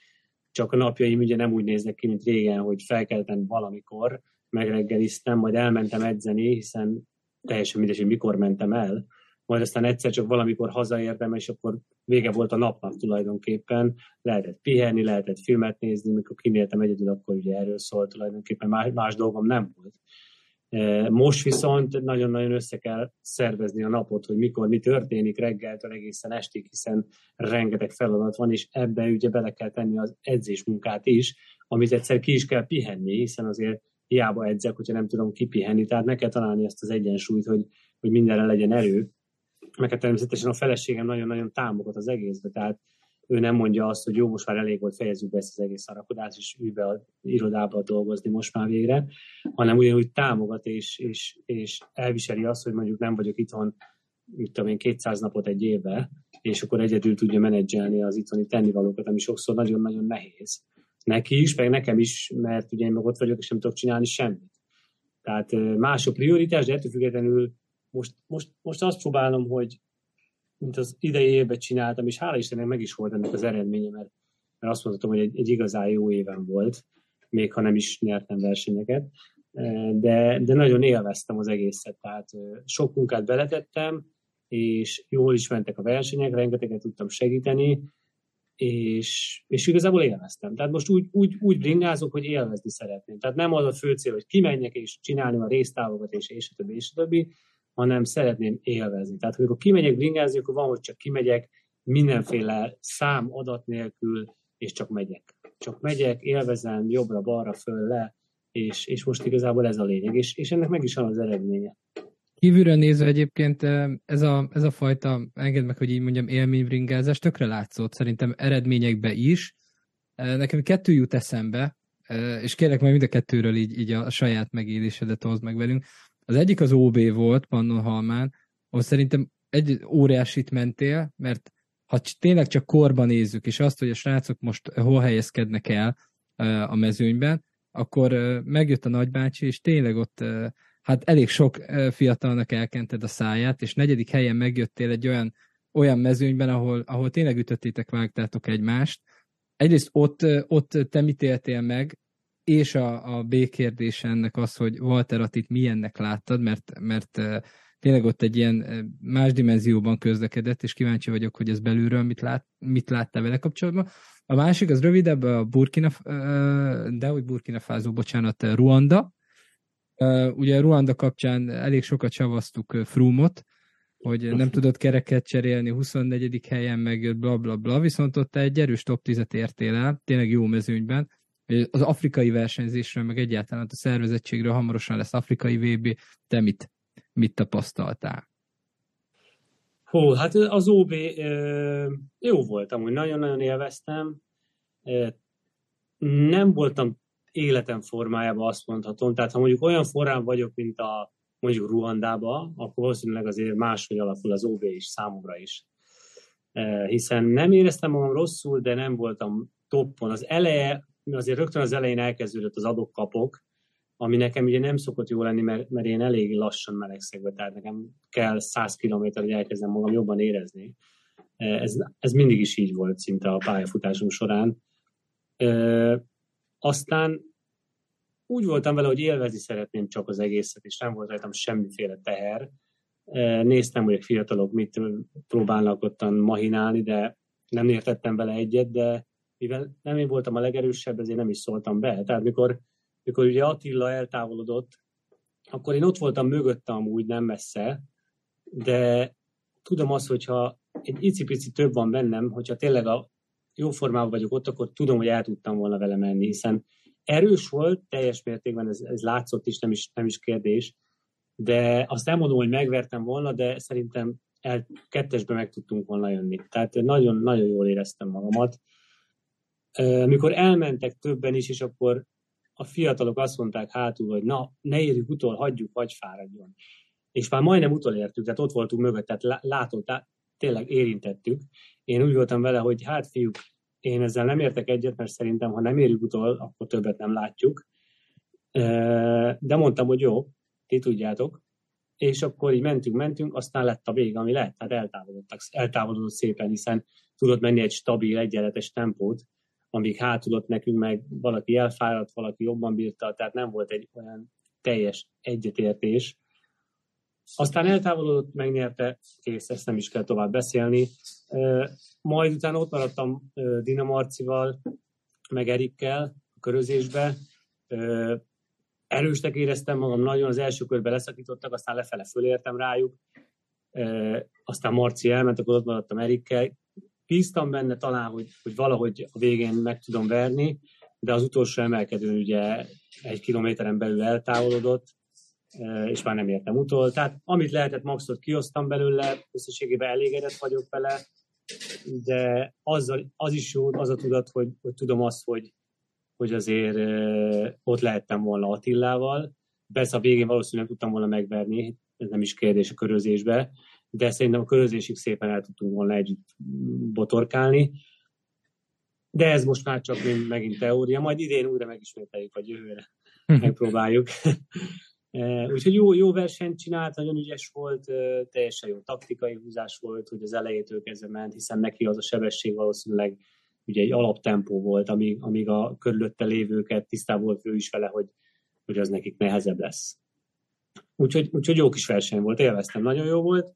csak a napjaim ugye nem úgy néznek ki, mint régen, hogy felkeltem valamikor, megreggeliztem, majd elmentem edzeni, hiszen teljesen mindegy, hogy mikor mentem el, majd aztán egyszer csak valamikor hazaértem, és akkor vége volt a napnak tulajdonképpen, lehetett pihenni, lehetett filmet nézni, mikor kinéltem egyedül, akkor ugye erről szólt tulajdonképpen, más, más dolgom nem volt. E, most viszont nagyon-nagyon össze kell szervezni a napot, hogy mikor mi történik reggeltől egészen estig, hiszen rengeteg feladat van, és ebbe ugye bele kell tenni az edzésmunkát is, amit egyszer ki is kell pihenni, hiszen azért hiába edzek, hogyha nem tudom kipihenni, tehát meg kell találni ezt az egyensúlyt, hogy, hogy mindenre legyen erő, meg hát természetesen a feleségem nagyon-nagyon támogat az egészbe, tehát ő nem mondja azt, hogy jó, most már elég volt, fejezzük be ezt az egész szarakodást, és ülj be a irodába dolgozni most már végre, hanem ugyanúgy támogat, és, és, és elviseli azt, hogy mondjuk nem vagyok itthon, mit tudom én, 200 napot egy évbe, és akkor egyedül tudja menedzselni az itthoni tennivalókat, ami sokszor nagyon-nagyon nehéz. Neki is, meg nekem is, mert ugye én meg ott vagyok, és nem tudok csinálni semmit. Tehát más a prioritás, de ettől függetlenül most, most, most azt próbálom, hogy mint az idei évben csináltam, és hála Istennek meg is volt ennek az eredménye, mert, mert azt mondhatom, hogy egy, egy igazán jó éven volt, még ha nem is nyertem versenyeket, de, de nagyon élveztem az egészet, tehát sok munkát beletettem, és jól is mentek a versenyek, rengeteget tudtam segíteni, és, és igazából élveztem. Tehát most úgy, úgy, úgy bringázok, hogy élvezni szeretném. Tehát nem az a fő cél, hogy kimenjek és csinálni a résztávokat, és, és a többi, és a többi, hanem szeretném élvezni. Tehát, amikor kimegyek bringázni, akkor van, hogy csak kimegyek mindenféle szám adat nélkül, és csak megyek. Csak megyek, élvezem, jobbra-balra, föl, le, és, és most igazából ez a lényeg, és, és ennek meg is van az eredménye.
Kívülről nézve egyébként ez a, ez a fajta, engedd meg, hogy így mondjam, élménybringázás tökre látszott, szerintem eredményekbe is. Nekem kettő jut eszembe, és kérlek majd mind a kettőről így, így a saját megélésedet hozd meg velünk. Az egyik az OB volt Pannonhalmán, ahol szerintem egy óriásit mentél, mert ha tényleg csak korban nézzük, és azt, hogy a srácok most hol helyezkednek el a mezőnyben, akkor megjött a nagybácsi, és tényleg ott hát elég sok fiatalnak elkented a száját, és negyedik helyen megjöttél egy olyan, olyan mezőnyben, ahol, ahol tényleg ütöttétek, vágtátok egymást. Egyrészt ott, ott te mit éltél meg, és a, a B kérdés ennek az, hogy Walter Attit milyennek láttad, mert, mert tényleg ott egy ilyen más dimenzióban közlekedett, és kíváncsi vagyok, hogy ez belülről mit, lát, mit láttál vele kapcsolatban. A másik, az rövidebb, a Burkina, de hogy Burkina Faso, bocsánat, Ruanda. Ugye Ruanda kapcsán elég sokat savaztuk Frumot, hogy nem tudott kereket cserélni, 24. helyen megjött, bla bla bla, viszont ott egy erős top 10-et értél el, tényleg jó mezőnyben, az afrikai versenyzésről, meg egyáltalán a szervezettségről hamarosan lesz afrikai VB, te mit, mit tapasztaltál?
Hú, hát az OB jó volt, amúgy nagyon-nagyon élveztem. Nem voltam életem formájában, azt mondhatom. Tehát ha mondjuk olyan formában vagyok, mint a mondjuk Ruandába, akkor valószínűleg azért máshogy alakul az OB is számomra is. Hiszen nem éreztem magam rosszul, de nem voltam toppon. Az eleje azért rögtön az elején elkezdődött az adok-kapok, ami nekem ugye nem szokott jó lenni, mert, mert én elég lassan melegszek be, tehát nekem kell 100 km, hogy elkezdem magam jobban érezni. Ez, ez mindig is így volt szinte a pályafutásom során. E, aztán úgy voltam vele, hogy élvezni szeretném csak az egészet, és nem volt rajtam semmiféle teher. E, néztem, hogy a fiatalok mit próbálnak ottan mahinálni, de nem értettem vele egyet, de mivel nem én voltam a legerősebb, ezért nem is szóltam be. Tehát mikor, mikor ugye Attila eltávolodott, akkor én ott voltam mögöttem úgy nem messze, de tudom azt, hogyha egy icipici több van bennem, hogyha tényleg a jó formában vagyok ott, akkor tudom, hogy el tudtam volna vele menni, hiszen erős volt, teljes mértékben ez, ez látszott is, nem is, nem is kérdés, de azt nem mondom, hogy megvertem volna, de szerintem el, kettesbe meg tudtunk volna jönni. Tehát nagyon-nagyon jól éreztem magamat. Amikor elmentek többen is, és akkor a fiatalok azt mondták hátul, hogy na, ne érjük utol, hagyjuk, vagy fáradjon. És már majdnem utolértük, tehát ott voltunk mögött, tehát látott, tényleg érintettük. Én úgy voltam vele, hogy hát fiúk, én ezzel nem értek egyet, mert szerintem, ha nem érjük utol, akkor többet nem látjuk. De mondtam, hogy jó, ti tudjátok. És akkor így mentünk, mentünk, aztán lett a vége, ami lett, tehát eltávolodtak, eltávolodott szépen, hiszen tudott menni egy stabil, egyenletes tempót, amíg hátulott nekünk meg valaki elfáradt, valaki jobban bírta, tehát nem volt egy olyan teljes egyetértés. Aztán eltávolodott, megnyerte, kész, ezt nem is kell tovább beszélni. Majd utána ott maradtam Dina Marcival, meg Erikkel a körözésbe. Erősnek éreztem magam nagyon, az első körben leszakítottak, aztán lefele fölértem rájuk. Aztán Marci elment, akkor ott maradtam Erikkel bíztam benne talán, hogy, hogy valahogy a végén meg tudom verni, de az utolsó emelkedőn ugye egy kilométeren belül eltávolodott, e, és már nem értem utol. Tehát amit lehetett, maxot kiosztam belőle, összességében elégedett vagyok vele. de azzal, az is jó, az a tudat, hogy, hogy tudom azt, hogy, hogy azért ott lehettem volna Attillával. Persze a végén valószínűleg tudtam volna megverni, ez nem is kérdés a körözésbe, de szerintem a körözésig szépen el tudtunk volna együtt botorkálni. De ez most már csak megint teória, majd idén újra megismételjük, vagy jövőre megpróbáljuk. (laughs) Úgyhogy jó, jó versenyt csinált, nagyon ügyes volt, teljesen jó taktikai húzás volt, hogy az elejétől kezdve ment, hiszen neki az a sebesség valószínűleg ugye egy alaptempó volt, amíg, amíg a körülötte lévőket tisztában volt ő is vele, hogy, hogy az nekik nehezebb lesz. Úgyhogy, úgyhogy jó kis verseny volt, élveztem, nagyon jó volt.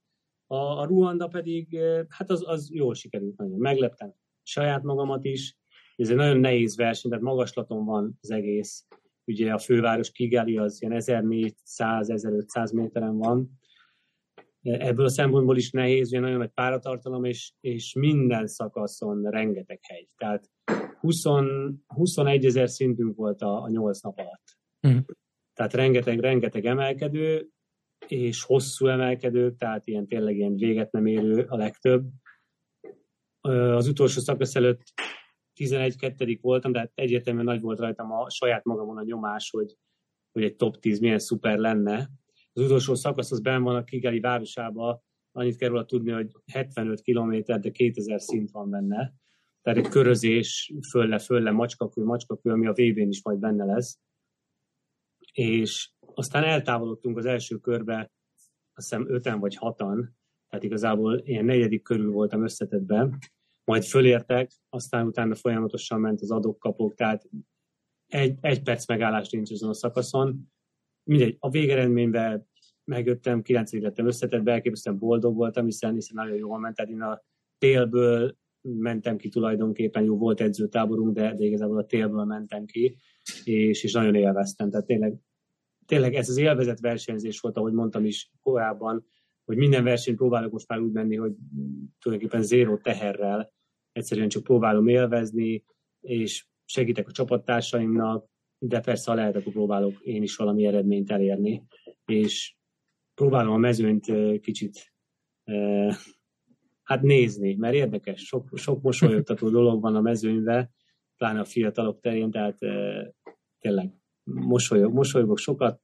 A, a Ruanda pedig, hát az, az jól sikerült, nagyon megleptem saját magamat is. Ez egy nagyon nehéz verseny, tehát magaslaton van az egész. Ugye a főváros Kigali az ilyen 1400-1500 méteren van, ebből a szempontból is nehéz, ugye nagyon nagy páratartalom, és, és minden szakaszon rengeteg hegy. Tehát 20, 21 ezer szintünk volt a, a 8 nap alatt. Mm. Tehát rengeteg, rengeteg emelkedő, és hosszú emelkedők, tehát ilyen tényleg ilyen véget nem érő a legtöbb. Az utolsó szakasz előtt 11 2 voltam, de hát egyértelműen nagy volt rajtam a saját magamon a nyomás, hogy, hogy egy top 10 milyen szuper lenne, az utolsó szakasz az benn van a Kigali városába, annyit kell róla tudni, hogy 75 km, de 2000 szint van benne. Tehát egy körözés fölle, fölle, macskakő, macskakő, ami a VB-n is majd benne lesz. És aztán eltávolodtunk az első körbe, azt hiszem öten vagy hatan, tehát igazából ilyen negyedik körül voltam összetetben, majd fölértek, aztán utána folyamatosan ment az adok-kapok, tehát egy, egy perc megállás nincs azon a szakaszon, mindegy, a végeredményben megjöttem, 9 lettem összetettbe, elképesztően boldog voltam, hiszen, hiszen nagyon jól ment, tehát én a télből mentem ki tulajdonképpen, jó volt edzőtáborunk, de, de igazából a télből mentem ki, és, és nagyon élveztem. Tehát tényleg, tényleg ez az élvezett versenyzés volt, ahogy mondtam is korábban, hogy minden versenyt próbálok most már úgy menni, hogy tulajdonképpen zéró teherrel, egyszerűen csak próbálom élvezni, és segítek a csapattársaimnak, de persze, ha lehet, akkor próbálok én is valami eredményt elérni, és próbálom a mezőnyt kicsit hát nézni, mert érdekes, sok, sok mosolyogtató dolog van a mezőnyben, pláne a fiatalok terén, tehát tényleg mosolyog, mosolygok sokat.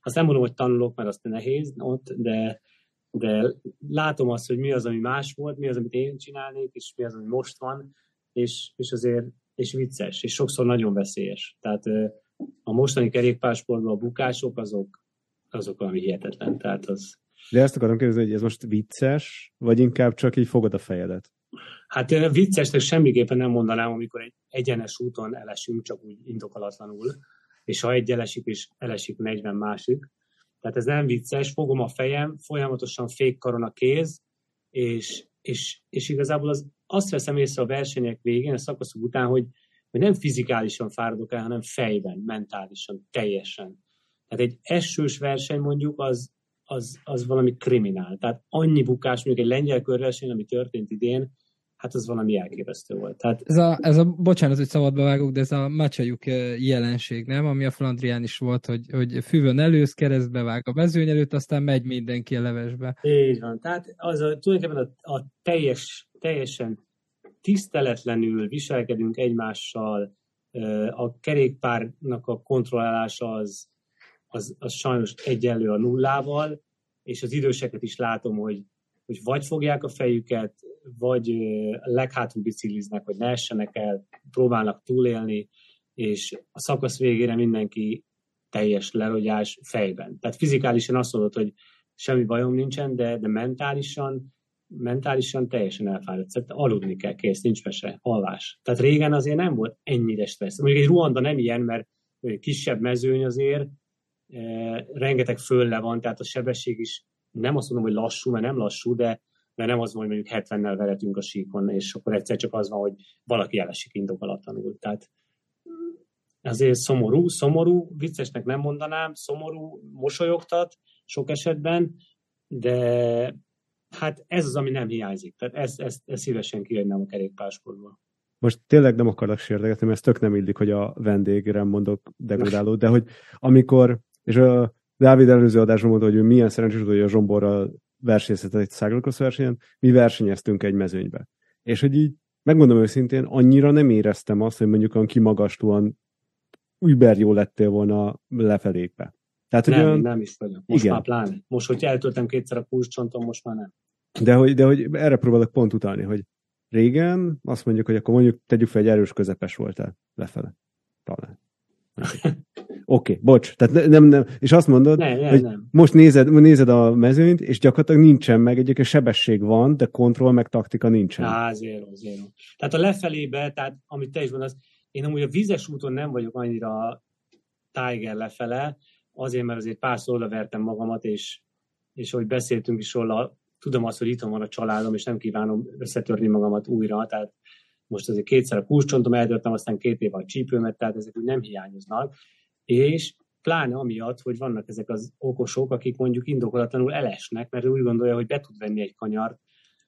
Azt nem mondom, hogy tanulok, mert azt nehéz ott, de, de látom azt, hogy mi az, ami más volt, mi az, amit én csinálnék, és mi az, ami most van, és, és azért és vicces, és sokszor nagyon veszélyes. Tehát a mostani kerékpársportban a bukások azok, azok valami hihetetlen. Tehát az...
De ezt akarom kérdezni, hogy ez most vicces, vagy inkább csak így fogod a fejedet?
Hát viccesnek semmiképpen nem mondanám, amikor egy egyenes úton elesünk, csak úgy indokolatlanul, és ha egy elesik, és elesik 40 másik. Tehát ez nem vicces, fogom a fejem, folyamatosan fékkaron a kéz, és, és, és igazából az, azt veszem észre a versenyek végén, a szakaszok után, hogy, hogy nem fizikálisan fáradok el, hanem fejben, mentálisan, teljesen. Tehát egy esős verseny mondjuk az, az, az valami kriminál. Tehát annyi bukás, mondjuk egy lengyel körverseny, ami történt idén, hát az valami elképesztő volt. Tehát...
Ez, a, ez a, bocsánat, hogy szabadba vágok, de ez a macsajuk jelenség, nem? Ami a Flandrián is volt, hogy, hogy füvön elősz, keresztbe vág a mezőny előtt, aztán megy mindenki a levesbe.
Így van. Tehát az a, tulajdonképpen a, a teljes, teljesen tiszteletlenül viselkedünk egymással, a kerékpárnak a kontrollálása az, az, az sajnos egyenlő a nullával, és az időseket is látom, hogy, hogy vagy fogják a fejüket, vagy leghátul bicikliznek, hogy ne essenek el, próbálnak túlélni, és a szakasz végére mindenki teljes lerogyás fejben. Tehát fizikálisan azt mondod, hogy semmi bajom nincsen, de, de mentálisan mentálisan teljesen elfáradt. Szóval aludni kell, kész, nincs mese, alvás. Tehát régen azért nem volt ennyire stressz. Mondjuk egy Ruanda nem ilyen, mert kisebb mezőny azért, e, rengeteg fölle van, tehát a sebesség is nem azt mondom, hogy lassú, mert nem lassú, de, de nem az van, hogy mondjuk 70-nel veretünk a síkon, és akkor egyszer csak az van, hogy valaki elesik indokolatlanul. Tehát azért szomorú, szomorú, viccesnek nem mondanám, szomorú, mosolyogtat sok esetben, de hát ez az, ami nem hiányzik. Tehát ezt, ezt, ezt szívesen kijönnem a kerékpársportból.
Most tényleg nem akarok sérdegetni, mert ez tök nem illik, hogy a vendégre mondok degradáló, de hogy amikor, és a Dávid előző adásban mondta, hogy ő milyen szerencsés, hogy a Zsomborral versenyzett egy cyclocross versenyen, mi versenyeztünk egy mezőnybe. És hogy így, megmondom őszintén, annyira nem éreztem azt, hogy mondjuk olyan kimagaslóan über jó lettél volna lefelékbe.
Tehát, nem, olyan... nem is vagyok. Most igen. már pláne. Most, hogy eltöltem kétszer a kulcscsontom, most már nem.
De hogy, de hogy erre próbálok pont utalni, hogy régen azt mondjuk, hogy akkor mondjuk tegyük fel, egy erős közepes voltál lefele. Talán. (laughs) Oké, okay, bocs. Tehát nem, nem, és azt mondod,
nem, nem, hogy nem.
most nézed, nézed a mezőnyt, és gyakorlatilag nincsen meg, egyébként sebesség van, de kontroll meg taktika nincsen.
Á, zéro, zéro. Tehát a lefelébe, tehát amit te is mondasz, én amúgy a vízes úton nem vagyok annyira Tiger lefele, azért, mert azért párszor odavertem magamat, és, és ahogy beszéltünk is róla, tudom azt, hogy itt van a családom, és nem kívánom összetörni magamat újra, tehát most azért kétszer a kulcscsontom eldöltem, aztán két év a csípőmet, tehát ezek úgy nem hiányoznak, és pláne amiatt, hogy vannak ezek az okosok, akik mondjuk indokolatlanul elesnek, mert úgy gondolja, hogy be tud venni egy kanyart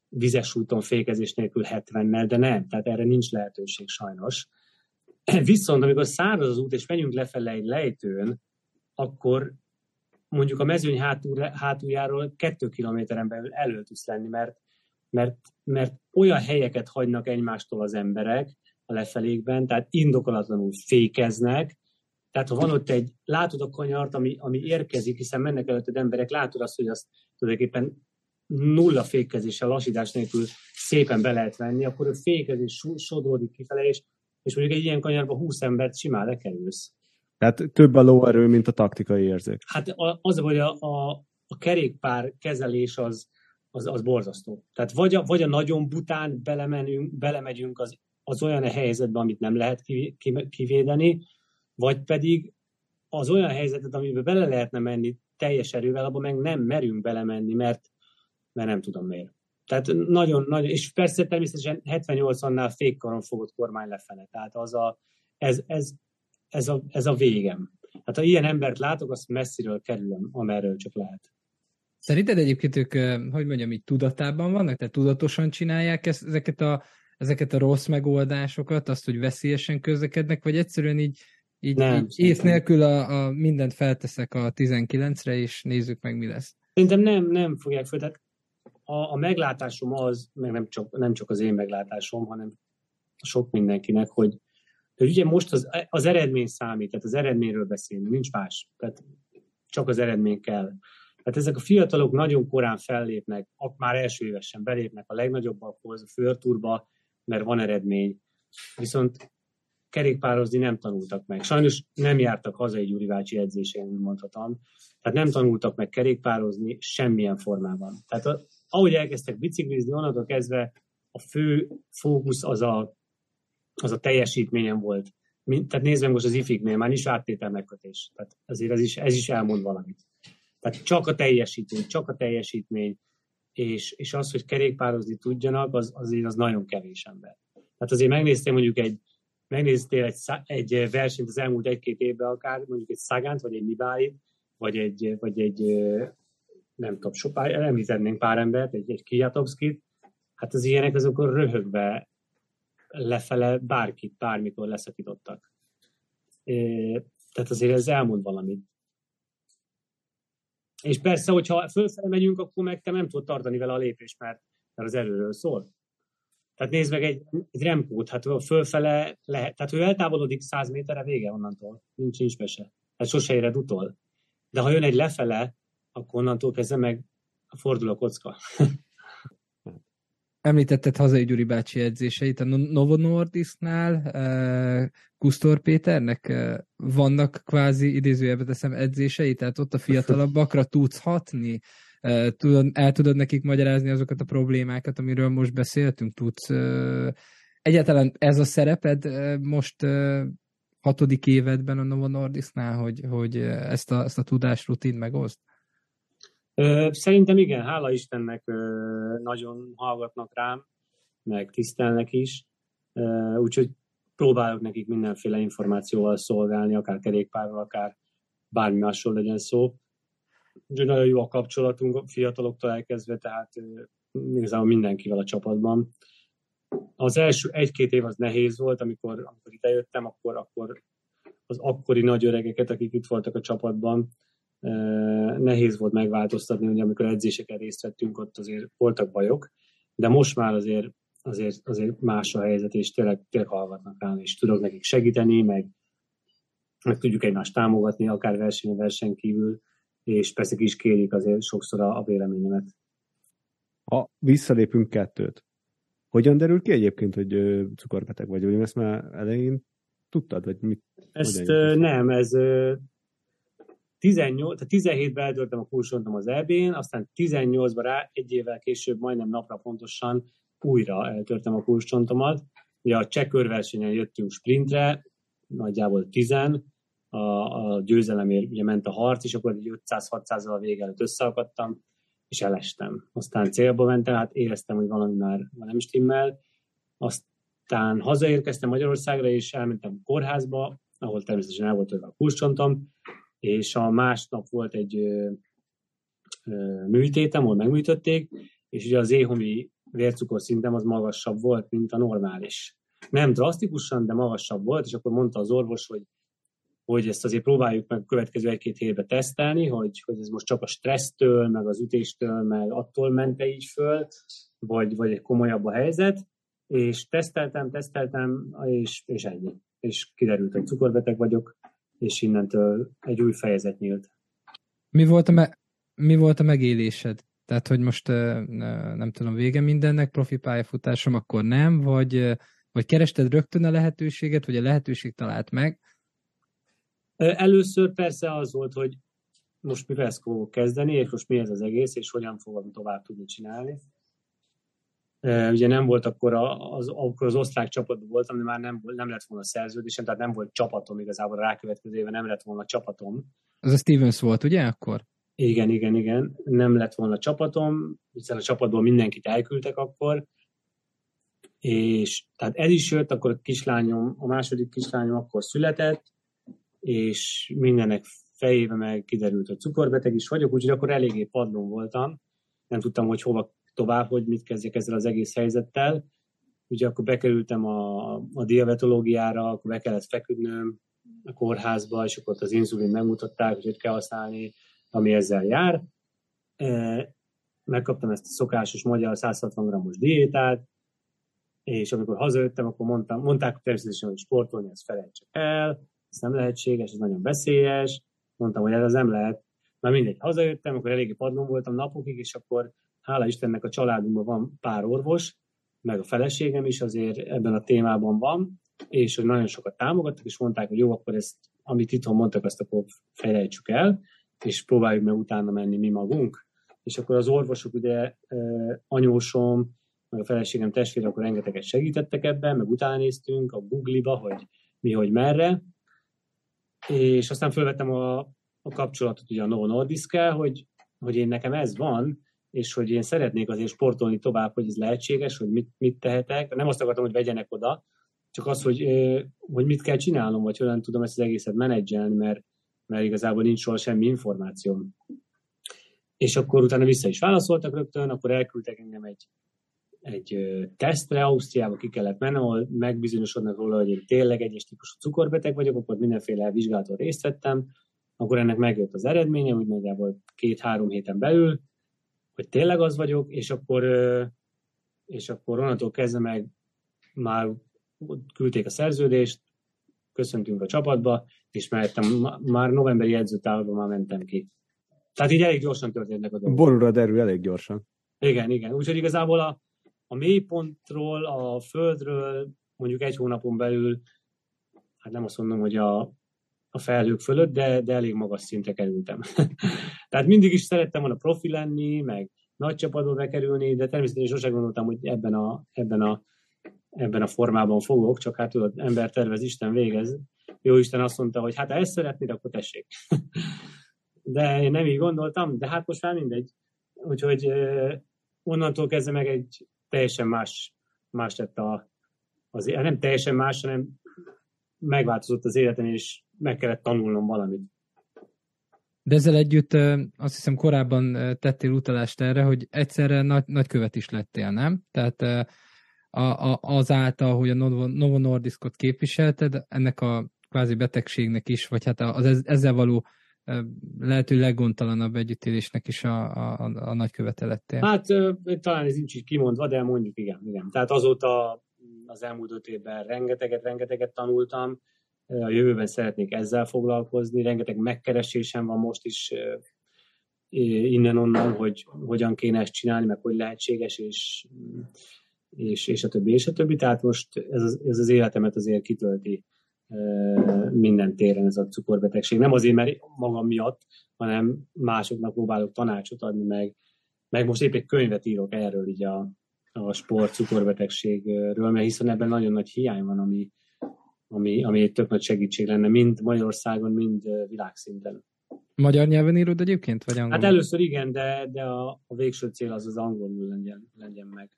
vizes úton fékezés nélkül 70-nel, de nem, tehát erre nincs lehetőség sajnos. (clears throat) Viszont amikor száraz az út, és megyünk lefele egy lejtőn, akkor mondjuk a mezőny hátul, hátuljáról kettő kilométeren belül elő tudsz lenni, mert, mert, mert olyan helyeket hagynak egymástól az emberek a lefelékben, tehát indokolatlanul fékeznek, tehát ha van ott egy, látod a kanyart, ami, ami érkezik, hiszen mennek előtted emberek, látod azt, hogy azt tulajdonképpen nulla fékezéssel, lassítás nélkül szépen be lehet venni, akkor a fékezés sodródik kifele, és, és mondjuk egy ilyen kanyarba 20 embert simán lekerülsz.
Tehát több a lóerő, mint a taktikai érzék.
Hát az, hogy a, a, a kerékpár kezelés az, az, az borzasztó. Tehát vagy a, vagy a nagyon bután belemenünk, belemegyünk az, az olyan helyzetbe, amit nem lehet kivédeni, vagy pedig az olyan helyzetet, amiben bele lehetne menni teljes erővel, abban meg nem merünk belemenni, mert, mert nem tudom miért. Tehát nagyon, nagyon, és persze természetesen 78-annál fékkaron fogott kormány lefele. Tehát az a, ez, ez, ez a, ez a végem. Hát ha ilyen embert látok, azt messziről kerülöm, amerről csak lehet.
Szerinted egyébként ők, hogy mondjam, így tudatában vannak? Tehát tudatosan csinálják ezt, ezeket, a, ezeket a rossz megoldásokat, azt, hogy veszélyesen közlekednek, vagy egyszerűen így, így, nem, így ész nélkül a, a mindent felteszek a 19-re, és nézzük meg, mi lesz.
Szerintem nem, nem fogják föl. Tehát a, a meglátásom az, meg nem csak, nem csak az én meglátásom, hanem sok mindenkinek, hogy hogy ugye most az, az eredmény számít, tehát az eredményről beszélünk, nincs más. Tehát csak az eredmény kell. Tehát ezek a fiatalok nagyon korán fellépnek, már első évesen belépnek a legnagyobbakhoz, a főrturba, mert van eredmény. Viszont kerékpározni nem tanultak meg. Sajnos nem jártak hazai Gyuri bácsi edzésén, mondhatom. Tehát nem tanultak meg kerékpározni semmilyen formában. Tehát a, ahogy elkezdtek biciklizni, onnantól kezdve a fő fókusz az a az a teljesítményem volt. Tehát nézd meg most az ifiknél, már nincs áttétel megkötés. Tehát azért ez is, ez is elmond valamit. Tehát csak a teljesítmény, csak a teljesítmény, és, és az, hogy kerékpározni tudjanak, az, azért az nagyon kevés ember. Tehát azért megnéztél mondjuk egy, megnéztél egy, egy versenyt az elmúlt egy-két évben akár, mondjuk egy Szagánt, vagy egy Nibálit, vagy egy, vagy egy nem tudom, sopá, említenénk pár embert, egy, egy Kijatovszkit, hát az ilyenek azok röhögve lefele bárkit, bármikor leszakítottak. Tehát azért ez elmond valamit. És persze, hogyha fölfele megyünk, akkor meg te nem tudod tartani vele a lépést, mert, mert az erőről szól. Tehát nézd meg egy, egy remkót, hát fölfele lehet, tehát ő eltávolodik 100 méterre, vége onnantól. Nincs, nincs mese. Hát sose éred utol. De ha jön egy lefele, akkor onnantól kezdve meg fordul a kocka. (laughs)
Említetted hazai Gyuri bácsi edzéseit a Novo Nordisknál, Kusztor Péternek vannak kvázi idézőjelbe teszem edzései, tehát ott a fiatalabbakra tudsz hatni, tudod, el tudod nekik magyarázni azokat a problémákat, amiről most beszéltünk, tudsz egyáltalán ez a szereped most hatodik évedben a Novo Nordisknál, hogy, hogy ezt a, ezt a tudás rutin megoszt?
Szerintem igen, hála Istennek nagyon hallgatnak rám, meg tisztelnek is, úgyhogy próbálok nekik mindenféle információval szolgálni, akár kerékpárral, akár bármi másról legyen szó. Úgyhogy nagyon jó a kapcsolatunk fiataloktól elkezdve, tehát igazából mindenkivel a csapatban. Az első egy-két év az nehéz volt, amikor, amikor idejöttem, akkor, akkor az akkori nagy öregeket, akik itt voltak a csapatban, nehéz volt megváltoztatni, hogy amikor edzéseken részt vettünk, ott azért voltak bajok, de most már azért azért, azért más a helyzet, és tényleg, tényleg hallgatnak rám, és tudok nekik segíteni, meg, meg tudjuk egymást támogatni, akár verseny, verseny kívül, és persze is kérik azért sokszor a, a véleményemet.
Ha visszalépünk kettőt, hogyan derül ki egyébként, hogy cukorbeteg vagy, vagy ezt már elején tudtad, vagy mit?
Ezt nem, ez 18, tehát 17-ben eltöltem a kulcsontom az EB-n, aztán 18-ban rá, egy évvel később, majdnem napra pontosan újra eltörtem a kulcsontomat. Ugye a cseh körversenyen jöttünk sprintre, nagyjából 10 a, a győzelemért ugye ment a harc, és akkor egy 500-600-al a vége előtt összeakadtam, és elestem. Aztán célba mentem, hát éreztem, hogy valami már nem stimmel. Aztán hazaérkeztem Magyarországra, és elmentem kórházba, ahol természetesen el volt a kulcsontom, és a másnap volt egy ö, ö, műtétem, ahol megműtötték, és ugye az éhomi vércukorszintem az magasabb volt, mint a normális. Nem drasztikusan, de magasabb volt, és akkor mondta az orvos, hogy hogy ezt azért próbáljuk meg a következő egy-két hétbe tesztelni, hogy, hogy ez most csak a stressztől, meg az ütéstől, meg attól mente így föl, vagy, vagy egy komolyabb a helyzet, és teszteltem, teszteltem, és, és ennyi. És kiderült, hogy cukorbeteg vagyok, és innentől egy új fejezet nyílt.
Mi volt a, me- mi volt a megélésed? Tehát, hogy most nem tudom, vége mindennek, profi pályafutásom, akkor nem, vagy, vagy kerested rögtön a lehetőséget, vagy a lehetőség talált meg?
Először persze az volt, hogy most mivel fogok kezdeni, és most mi ez az egész, és hogyan fogom tovább tudni csinálni. Ugye nem volt akkor az, akkor az osztrák csapatban voltam, de már nem, nem lett volna szerződésem, tehát nem volt csapatom igazából a rákövetkező éve nem lett volna csapatom.
Az a Stevens volt, ugye akkor?
Igen, igen, igen. Nem lett volna csapatom, hiszen a csapatból mindenkit elküldtek akkor, és tehát ez is jött, akkor a kislányom, a második kislányom akkor született, és mindenek fejébe meg kiderült, hogy cukorbeteg is vagyok, úgyhogy akkor eléggé padlón voltam, nem tudtam, hogy hova tovább, hogy mit kezdjek ezzel az egész helyzettel. Ugye akkor bekerültem a, a diabetológiára, akkor be kellett feküdnöm a kórházba, és akkor ott az inzulin megmutatták, hogy kell használni, ami ezzel jár. E, megkaptam ezt a szokásos magyar 160 g-os diétát, és amikor hazajöttem, akkor mondtam, mondták természetesen, hogy sportolni, ezt felejtsek el, ez nem lehetséges, ez nagyon veszélyes. Mondtam, hogy ez nem lehet. Már mindegy, hazajöttem, akkor eléggé padlón voltam napokig, és akkor hála Istennek a családunkban van pár orvos, meg a feleségem is azért ebben a témában van, és hogy nagyon sokat támogattak, és mondták, hogy jó, akkor ezt, amit itthon mondtak, azt akkor felejtsük el, és próbáljuk meg utána menni mi magunk. És akkor az orvosok, ugye anyósom, meg a feleségem testvére, akkor rengeteget segítettek ebben, meg utána néztünk a Google-ba, hogy mi, hogy merre, és aztán felvettem a, a kapcsolatot ugye a Novo nordisk hogy, hogy én nekem ez van, és hogy én szeretnék azért sportolni tovább, hogy ez lehetséges, hogy mit, mit tehetek. Nem azt akartam, hogy vegyenek oda, csak az, hogy, hogy mit kell csinálnom, vagy hogyan tudom ezt az egészet menedzselni, mert, mert igazából nincs soha semmi információm. És akkor utána vissza is válaszoltak rögtön, akkor elküldtek engem egy, egy tesztre, Ausztriába ki kellett mennem, ahol megbizonyosodnak róla, hogy én tényleg egyes típusú cukorbeteg vagyok, akkor mindenféle vizsgálaton részt vettem, akkor ennek megjött az eredménye, úgy nagyjából két-három héten belül, hogy tényleg az vagyok, és akkor, és akkor onnantól kezdve meg már küldték a szerződést, köszöntünk a csapatba, és mehettem, már novemberi edzőtáborban már mentem ki. Tehát így elég gyorsan történnek a dolgok.
Borúra derül elég gyorsan.
Igen, igen. Úgyhogy igazából a, a mélypontról, a földről mondjuk egy hónapon belül, hát nem azt mondom, hogy a, a felhők fölött, de, de elég magas szintre kerültem. (laughs) Tehát mindig is szerettem volna profi lenni, meg nagy csapatba bekerülni, de természetesen sosem gondoltam, hogy ebben a, ebben a, ebben a formában fogok, csak hát tudod, ember tervez, Isten végez. Jó Isten azt mondta, hogy hát ha ezt szeretnéd, akkor tessék. (laughs) de én nem így gondoltam, de hát most már mindegy. Úgyhogy onnantól kezdve meg egy teljesen más, más lett a, az, nem teljesen más, hanem megváltozott az életem, és meg kellett tanulnom valamit.
De ezzel együtt azt hiszem korábban tettél utalást erre, hogy egyszerre nagy, nagykövet is lettél, nem? Tehát a, a, azáltal, hogy a Novo, Novo Nordiskot képviselted, ennek a kvázi betegségnek is, vagy hát az ezzel való lehető leggontalanabb együttélésnek is a, a, a nagy követelettél.
Hát talán ez nincs így kimondva, de mondjuk igen, igen. Tehát azóta az elmúlt öt évben rengeteget, rengeteget tanultam, a jövőben szeretnék ezzel foglalkozni, rengeteg megkeresésem van most is innen-onnan, hogy hogyan kéne ezt csinálni, meg hogy lehetséges, és, és, és a többi, és a többi. Tehát most ez az, ez az életemet azért kitölti minden téren ez a cukorbetegség. Nem azért, mert magam miatt, hanem másoknak próbálok tanácsot adni, meg, meg most épp egy könyvet írok erről így a, a sport cukorbetegségről, mert hiszen ebben nagyon nagy hiány van, ami, ami, ami egy tök nagy segítség lenne, mind Magyarországon, mind világszinten.
Magyar nyelven írod egyébként, vagy angol?
Hát először igen, de, de a, a végső cél az az angolul legyen, legyen meg.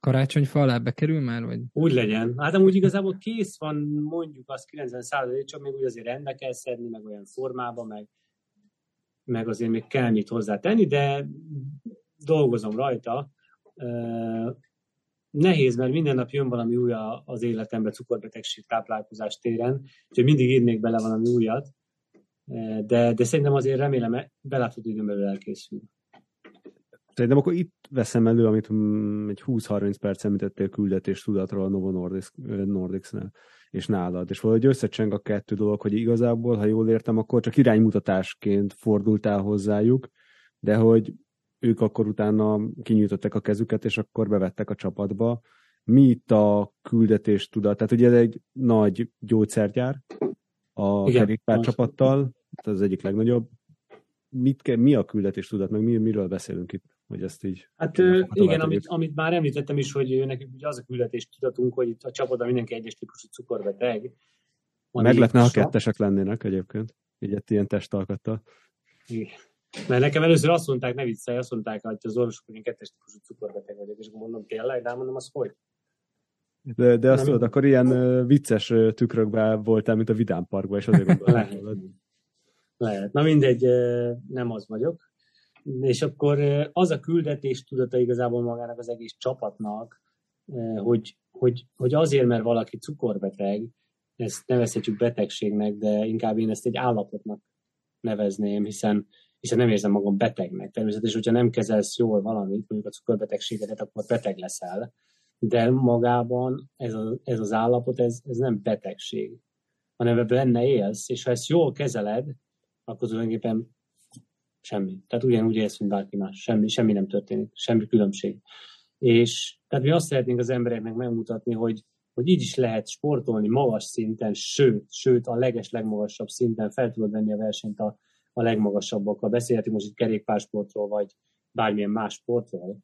Karácsonyfa alá bekerül már? Vagy?
Úgy legyen. Hát amúgy igazából kész van, mondjuk az 90 százalék, csak még úgy azért rendbe kell szedni, meg olyan formába, meg, meg azért még kell mit hozzátenni, de dolgozom rajta. Nehéz, mert minden nap jön valami új az életembe cukorbetegség táplálkozás téren, úgyhogy mindig írnék bele valami újat, de, de szerintem azért remélem belátható időn belül elkészül.
Szerintem akkor itt veszem elő, amit mm, egy 20-30 perc említettél küldetés tudatról a Novo Nordics, Nordics-nál és nálad. És valahogy összecseng a kettő dolog, hogy igazából, ha jól értem, akkor csak iránymutatásként fordultál hozzájuk, de hogy ők akkor utána kinyújtották a kezüket, és akkor bevettek a csapatba. Mi itt a küldetés tudat? Tehát ugye ez egy nagy gyógyszergyár a kerékpár csapattal, ez az egyik legnagyobb. Mit kell, mi a küldetés tudat, meg mi, miről beszélünk itt? Hogy ezt így
hát igen, amit, amit, már említettem is, hogy nekünk ugye az a küldetés tudatunk, hogy itt a csapatban mindenki egyes típusú cukorbeteg.
Meg lehetne, ha kettesek lennének egyébként, így ilyen testalkattal.
Igen. Mert nekem először azt mondták, ne viccelj, azt mondták, hogy az orvosok, hogy én kettes típusú cukorbeteg vagyok, és mondom, tényleg, de mondom, az hogy?
De, de azt tudod, akkor ilyen vicces tükrökben voltál, mint a Vidám Parkban, és azért gondolom.
Lehet. Lehet. Na mindegy, nem az vagyok. És akkor az a küldetés tudata igazából magának az egész csapatnak, hogy, hogy, hogy azért, mert valaki cukorbeteg, ezt nevezhetjük betegségnek, de inkább én ezt egy állapotnak nevezném, hiszen hiszen nem érzem magam betegnek. Természetesen, hogyha nem kezelsz jól valamit, mondjuk a cukorbetegségedet, akkor beteg leszel, de magában ez, a, ez az állapot, ez, ez nem betegség, hanem ebben benne élsz, és ha ezt jól kezeled, akkor tulajdonképpen semmi. Tehát ugyanúgy élsz, mint bárki más. Semmi, semmi nem történik, semmi különbség. És tehát mi azt szeretnénk az embereknek megmutatni, hogy, hogy így is lehet sportolni magas szinten, sőt, sőt a leges legmagasabb szinten fel tudod venni a versenyt a, a legmagasabbakkal. Beszélhetünk most itt kerékpársportról, vagy bármilyen más sportról,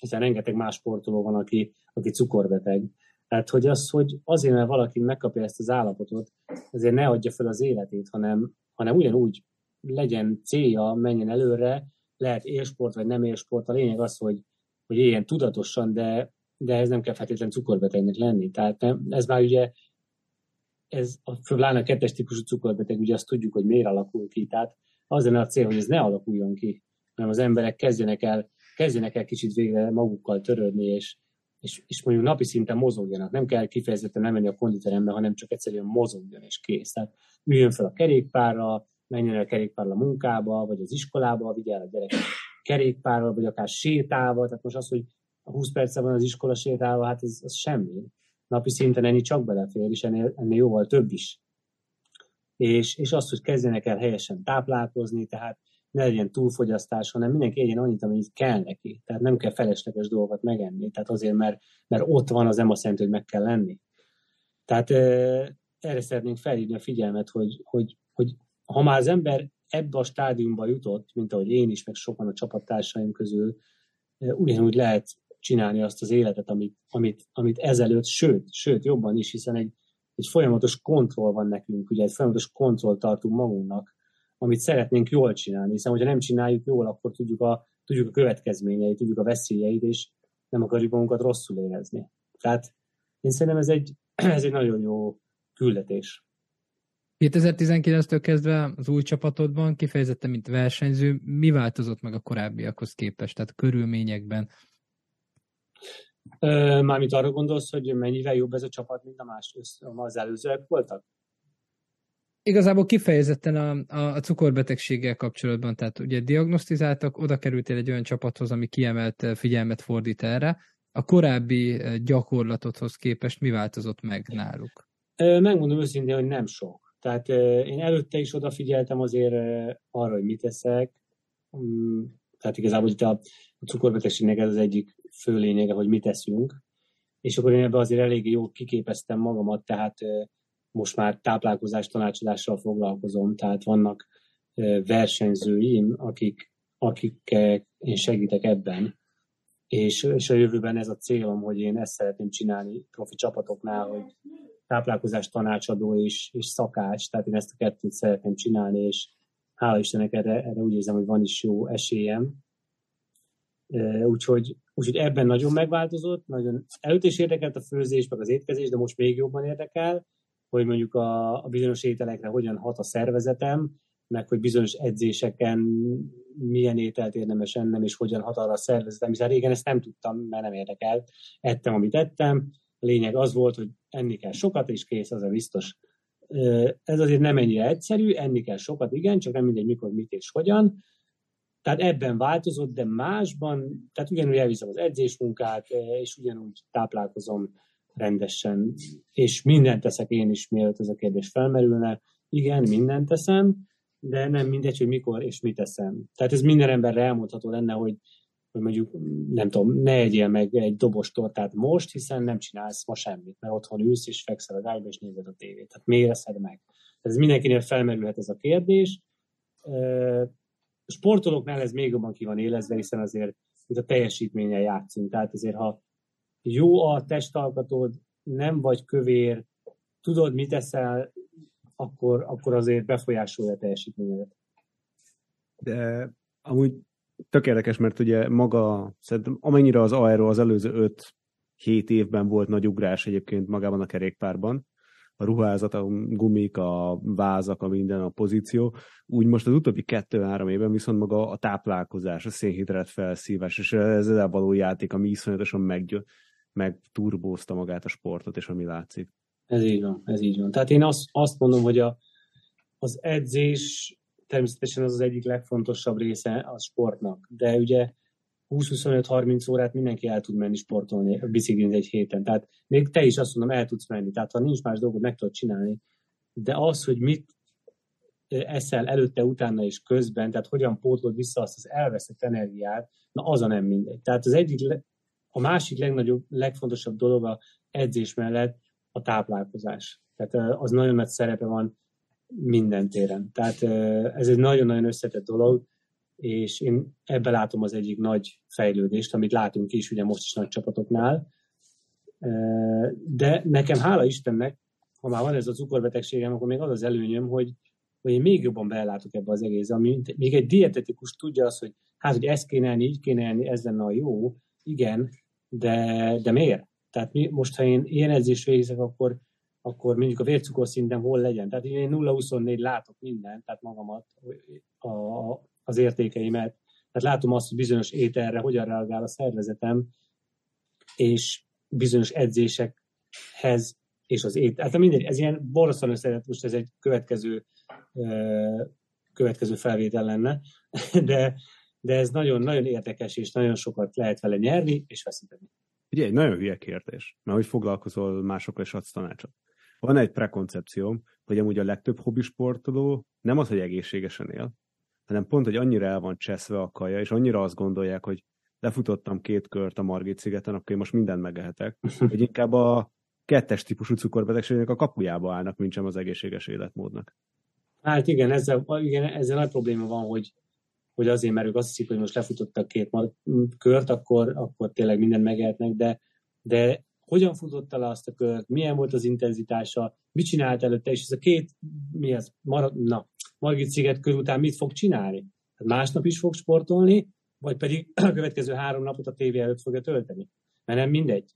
hiszen rengeteg más sportoló van, aki, aki cukorbeteg. Tehát, hogy az, hogy azért, mert valaki megkapja ezt az állapotot, azért ne adja fel az életét, hanem, hanem ugyanúgy legyen célja, menjen előre, lehet élsport vagy nem élsport. A lényeg az, hogy, hogy éljen tudatosan, de, de ez nem kell feltétlenül cukorbetegnek lenni. Tehát nem, ez már ugye ez a pláne a kettes típusú cukorbeteg, ugye azt tudjuk, hogy miért alakul ki. Tehát az lenne a cél, hogy ez ne alakuljon ki, hanem az emberek kezdjenek el, kezdjenek el kicsit végre magukkal törődni, és, és, és mondjuk napi szinten mozogjanak. Nem kell kifejezetten nem menni a konditerembe, hanem csak egyszerűen mozogjon és kész. Tehát üljön fel a kerékpárra, menjen el a kerékpárra a munkába, vagy az iskolába, vigye el a gyerek kerékpárral, vagy akár sétával. Tehát most az, hogy 20 perce van az iskola sétálva, hát ez, ez semmi napi szinten enni csak belefér, és ennél, ennél jóval több is. És, és azt, hogy kezdjenek el helyesen táplálkozni, tehát ne legyen túlfogyasztás, hanem mindenki egyen annyit, amit kell neki. Tehát nem kell felesleges dolgokat megenni. Tehát azért, mert, mert ott van az ema szent, hogy meg kell lenni. Tehát erre szeretnénk felhívni a figyelmet, hogy, hogy, hogy ha már az ember ebbe a stádiumba jutott, mint ahogy én is, meg sokan a csapattársaim közül, ugyanúgy lehet csinálni azt az életet, amit, amit, amit ezelőtt, sőt, sőt, jobban is, hiszen egy, egy folyamatos kontroll van nekünk, ugye egy folyamatos kontroll tartunk magunknak, amit szeretnénk jól csinálni, hiszen hogyha nem csináljuk jól, akkor tudjuk a, tudjuk a következményeit, tudjuk a veszélyeit, és nem akarjuk magunkat rosszul érezni. Tehát én szerintem ez egy, (clears throat) ez egy nagyon jó küldetés.
2019-től kezdve az új csapatodban kifejezetten, mint versenyző, mi változott meg a korábbiakhoz képest? Tehát körülményekben,
Mármint arra gondolsz, hogy mennyivel jobb ez a csapat, mint a más az előzőek voltak?
igazából kifejezetten a, a, a cukorbetegséggel kapcsolatban, tehát ugye diagnosztizáltak, oda kerültél egy olyan csapathoz, ami kiemelt figyelmet fordít erre. A korábbi gyakorlatodhoz képest mi változott meg náluk?
Megmondom őszintén, hogy nem sok. Tehát én előtte is odafigyeltem azért arra, hogy mit eszek. Mm, tehát igazából itt a, a cukorbetegségnek ez az egyik fő lényege, hogy mit eszünk. És akkor én ebben azért eléggé jól kiképeztem magamat, tehát most már táplálkozás tanácsadással foglalkozom, tehát vannak versenyzőim, akik, akik én segítek ebben, és, és a jövőben ez a célom, hogy én ezt szeretném csinálni profi csapatoknál, hogy táplálkozás tanácsadó és, és szakács, tehát én ezt a kettőt szeretném csinálni, és hála Istennek erre, erre úgy érzem, hogy van is jó esélyem. Úgyhogy, úgyhogy ebben nagyon megváltozott, nagyon előtt is érdekelt a főzés, meg az étkezés, de most még jobban érdekel, hogy mondjuk a, a bizonyos ételekre hogyan hat a szervezetem, meg hogy bizonyos edzéseken milyen ételt érdemes ennem, és hogyan hat arra a szervezetem, hiszen régen ezt nem tudtam, mert nem érdekelt. Ettem, amit ettem, a lényeg az volt, hogy enni kell sokat, és kész, az a biztos. Ez azért nem ennyire egyszerű, enni kell sokat, igen, csak nem mindegy mikor, mit és hogyan. Tehát ebben változott, de másban, tehát ugyanúgy elviszem az edzésmunkát, és ugyanúgy táplálkozom rendesen, és mindent teszek én is, mielőtt ez a kérdés felmerülne. Igen, mindent teszem, de nem mindegy, hogy mikor és mit teszem. Tehát ez minden emberre elmondható lenne, hogy, hogy mondjuk, nem tudom, ne egyél meg egy dobos tortát most, hiszen nem csinálsz ma semmit, mert otthon ülsz és fekszel a ágyba és nézed a tévét. Tehát miért eszed meg? Ez mindenkinél felmerülhet ez a kérdés. Sportolóknál ez még jobban ki van élezve, hiszen azért itt a teljesítménnyel játszunk. Tehát azért, ha jó a testalkatod, nem vagy kövér, tudod, mit eszel, akkor, akkor azért befolyásolja a teljesítményedet.
De amúgy tök érdekes, mert ugye maga, szerintem amennyire az aero az előző 5-7 évben volt nagy ugrás egyébként magában a kerékpárban, a ruházat, a gumik, a vázak, a minden, a pozíció. Úgy most az utóbbi kettő-három évben viszont maga a táplálkozás, a szénhidrát felszívás, és ez ezzel való játék, ami iszonyatosan meg turbózta magát a sportot, és ami látszik.
Ez így van, ez így van. Tehát én azt, azt mondom, hogy a, az edzés természetesen az az egyik legfontosabb része a sportnak, de ugye 20-25-30 órát mindenki el tud menni sportolni, biciklizni egy héten. Tehát még te is azt mondom, el tudsz menni. Tehát ha nincs más dolgod, meg tudod csinálni. De az, hogy mit eszel előtte, utána és közben, tehát hogyan pótlod vissza azt az elveszett energiát, na az a nem mindegy. Tehát az egyik a másik legnagyobb, legfontosabb dolog a edzés mellett a táplálkozás. Tehát az nagyon nagy szerepe van minden téren. Tehát ez egy nagyon-nagyon összetett dolog, és én ebben látom az egyik nagy fejlődést, amit látunk is ugye most is nagy csapatoknál. De nekem hála Istennek, ha már van ez a cukorbetegségem, akkor még az az előnyöm, hogy, hogy én még jobban belátok ebbe az egész, ami még egy dietetikus tudja azt, hogy hát, hogy ezt kéne enni, így kéne enni, ez lenne a jó, igen, de, de miért? Tehát mi, most, ha én ilyen edzést végzek, akkor, akkor mondjuk a vércukorszintem hol legyen. Tehát én 0-24 látok mindent, tehát magamat, a, az értékeimet. Tehát látom azt, hogy bizonyos ételre hogyan reagál a szervezetem, és bizonyos edzésekhez és az étel. Hát mindegy, ez ilyen borzasztóan összetett, most ez egy következő, következő felvétel lenne, (laughs) de, de ez nagyon-nagyon érdekes, és nagyon sokat lehet vele nyerni és veszíteni.
Ugye egy nagyon hülye kérdés, mert hogy foglalkozol másokkal és adsz tanácsot. Van egy prekoncepcióm, hogy amúgy a legtöbb hobbisportoló nem az, hogy egészségesen él, hanem pont, hogy annyira el van cseszve a kaja, és annyira azt gondolják, hogy lefutottam két kört a Margit szigeten, akkor én most mindent megehetek, (laughs) hogy inkább a kettes típusú cukorbetegségnek a kapujába állnak, mint sem az egészséges életmódnak.
Hát igen, ezzel, igen, ezzel nagy probléma van, hogy hogy azért, mert ők azt hiszik, hogy most lefutottak két kört, akkor, akkor tényleg mindent megehetnek, de, de hogyan futotta le azt a kört, milyen volt az intenzitása, mit csinált előtte, és ez a két, mi az, marad, na, Margit sziget kör után mit fog csinálni? Hát másnap is fog sportolni, vagy pedig (clears throat) a következő három napot a tévé előtt fogja tölteni. Mert nem mindegy.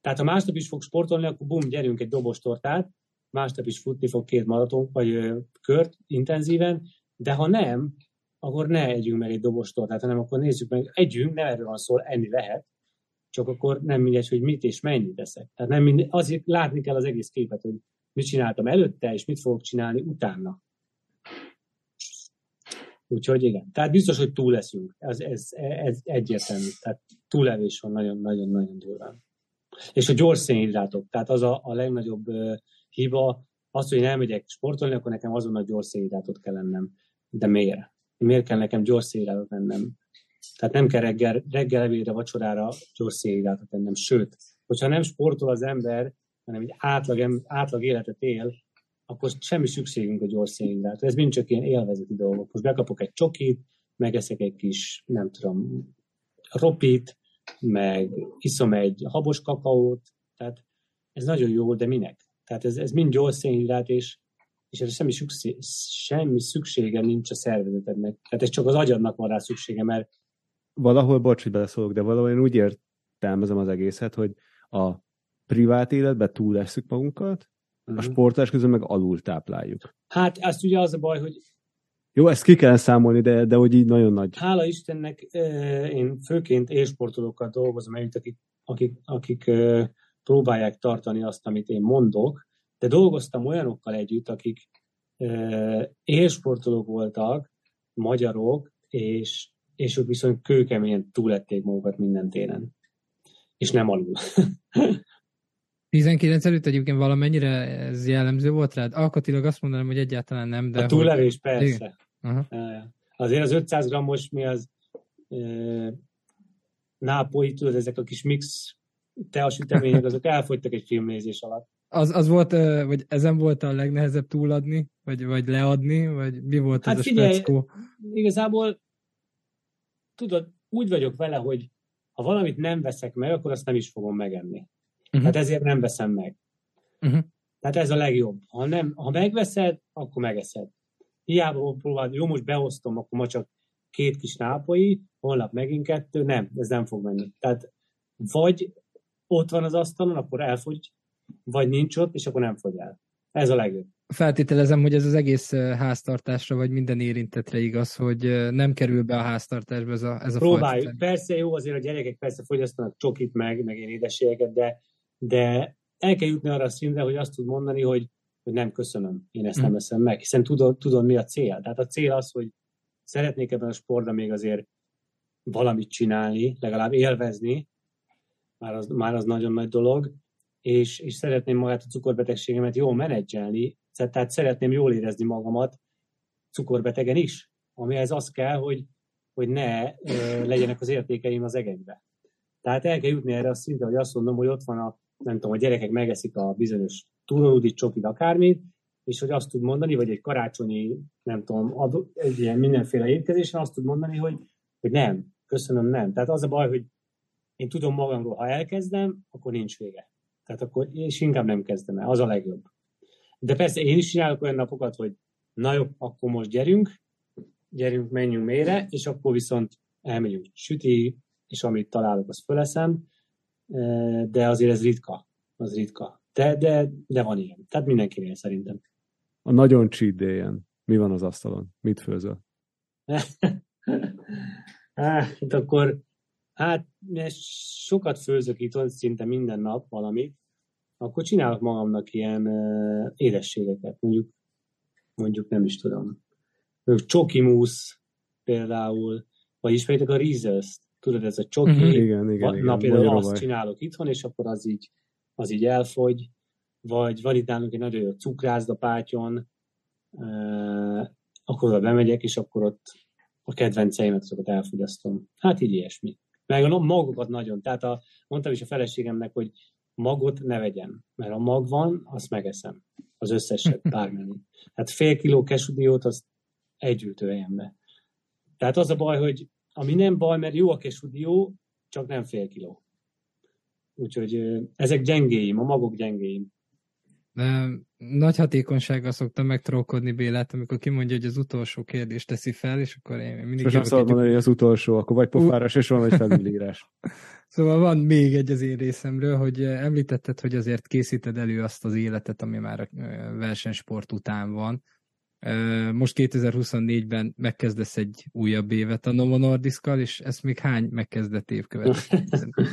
Tehát ha másnap is fog sportolni, akkor bum, gyerünk egy dobos tortát, másnap is futni fog két maraton, vagy ö, kört intenzíven, de ha nem, akkor ne együnk meg egy dobos tortát, hanem akkor nézzük meg, együnk, nem erről van szó, enni lehet, csak akkor nem mindegy, hogy mit és mennyit teszek. Tehát nem mindegy, azért látni kell az egész képet, hogy mit csináltam előtte, és mit fogok csinálni utána. Úgyhogy igen. Tehát biztos, hogy túl leszünk. Ez, ez, ez egyértelmű. Tehát túlevés van nagyon-nagyon-nagyon durván. És a gyors szénhidrátok. Tehát az a, a legnagyobb uh, hiba, az, hogy nem megyek sportolni, akkor nekem azonnal gyors szénhidrátot kell lennem. De miért? Miért kell nekem gyors szénhidrátot lennem? Tehát nem kell reggel, reggel ebédre, vacsorára gyors szénhidrátot lennem. Sőt, hogyha nem sportol az ember, hanem egy átlag, átlag életet él, akkor semmi szükségünk a gyors szénhidrátra. Ez mind csak ilyen élvezeti dolgok. Most bekapok egy csokit, megeszek egy kis, nem tudom, ropit, meg iszom egy habos kakaót, tehát ez nagyon jó, de minek? Tehát ez, ez mind gyors szénhidrát, és, és erre semmi, szükség, semmi szüksége nincs a szervezetednek. Tehát ez csak az agyadnak van rá szüksége, mert...
Valahol, bocs, hogy beleszólok, de valahol én úgy értelmezem az egészet, hogy a privát életben túlesszük magunkat, uh-huh. a mhm. sportolás közben meg alul tápláljuk.
Hát ezt ugye az a baj, hogy
jó, ezt ki kell számolni, de, de hogy így nagyon nagy.
Hála Istennek, én főként élsportolókkal dolgozom együtt, akik, akik, akik próbálják tartani azt, amit én mondok, de dolgoztam olyanokkal együtt, akik élsportolók voltak, magyarok, és, és ők viszont kőkeményen túlették magukat minden téren. És nem alul. (laughs)
19 előtt egyébként valamennyire ez jellemző volt rád? Alkatilag azt mondanám, hogy egyáltalán nem, de...
A túlelés, hogy... persze. Uh-huh. Azért az 500 grammos mi az e, nápolyi, tudod, ezek a kis mix teasütemények, (laughs) azok elfogytak egy filmnézés alatt.
Az, az volt, vagy ezen volt a legnehezebb túladni, vagy, vagy leadni, vagy mi volt hát az figyelj, a speckó?
Igazából, tudod, úgy vagyok vele, hogy ha valamit nem veszek meg, akkor azt nem is fogom megenni. Uh-huh. Tehát ezért nem veszem meg. Uh-huh. Tehát ez a legjobb. Ha, nem, ha megveszed, akkor megeszed. Hiába próbáld, jó, most beosztom, akkor ma csak két kis nápoi, holnap megint kettő, nem, ez nem fog menni. Tehát vagy ott van az asztalon, akkor elfogy, vagy nincs ott, és akkor nem fogy el. Ez a legjobb.
Feltételezem, hogy ez az egész háztartásra, vagy minden érintetre igaz, hogy nem kerül be a háztartásba ez a, ez a
Próbáljuk. Fajta. Persze jó, azért a gyerekek persze fogyasztanak csokit meg, meg én édességeket, de, de el kell jutni arra a szintre, hogy azt tud mondani, hogy, hogy nem köszönöm, én ezt nem hm. eszem meg, hiszen tudod, tudod, mi a cél. Tehát a cél az, hogy szeretnék ebben a sportban még azért valamit csinálni, legalább élvezni, már az, már az nagyon nagy dolog, és, és szeretném magát a cukorbetegségemet jól menedzselni, tehát szeretném jól érezni magamat cukorbetegen is, amihez az kell, hogy, hogy ne legyenek az értékeim az egekbe. Tehát el kell jutni erre a szintre, hogy azt mondom, hogy ott van a, nem tudom, a gyerekek megeszik a bizonyos túlódi csokit, akármit, és hogy azt tud mondani, vagy egy karácsonyi, nem tudom, ad, egy ilyen mindenféle étkezésen azt tud mondani, hogy, hogy nem, köszönöm, nem. Tehát az a baj, hogy én tudom magamról, ha elkezdem, akkor nincs vége. Tehát akkor, és inkább nem kezdem el, az a legjobb. De persze én is csinálok olyan napokat, hogy na jó, akkor most gyerünk, gyerünk, menjünk mélyre, és akkor viszont elmegyünk süti, és amit találok, azt föleszem, de azért ez ritka, az ritka. De, de, de van ilyen. Tehát mindenkinél szerintem.
A nagyon cheat day mi van az asztalon? Mit főzöl? (laughs)
hát akkor, hát sokat főzök itt, szinte minden nap valamit, akkor csinálok magamnak ilyen uh, édességeket, mondjuk, mondjuk nem is tudom. Csoki mousse például, vagy ismeritek a Reezers, tudod, ez a csoki, uh-huh.
igen, igen, igen,
na például azt csinálok itthon, és akkor az így, az így elfogy, vagy van itt nálunk egy nagyon jó cukrászda pátyon, uh, akkor oda bemegyek, és akkor ott a kedvenceimet azokat elfogyasztom. Hát így ilyesmi. Meg a magokat nagyon. Tehát a, mondtam is a feleségemnek, hogy magot ne vegyen, mert a mag van, azt megeszem. Az összeset, (laughs) bármennyi. Hát fél kiló kesudiót, azt egy ültőhelyembe. Tehát az a baj, hogy ami nem baj, mert jó a kesudió, csak nem fél kiló. Úgyhogy ezek gyengéim, a magok gyengéim.
Nagy hatékonysággal szoktam megtrókodni Bélát, amikor kimondja, hogy az utolsó kérdést teszi fel, és akkor én mindig...
Sosem szabad mondani, hogy az utolsó, akkor vagy pofáras, és van egy (laughs) felülírás.
Szóval van még egy az én részemről, hogy említetted, hogy azért készíted elő azt az életet, ami már a versenysport után van. Most 2024-ben megkezdesz egy újabb évet a Novo Nordiszkal, és ezt még hány megkezdett év következik? (laughs)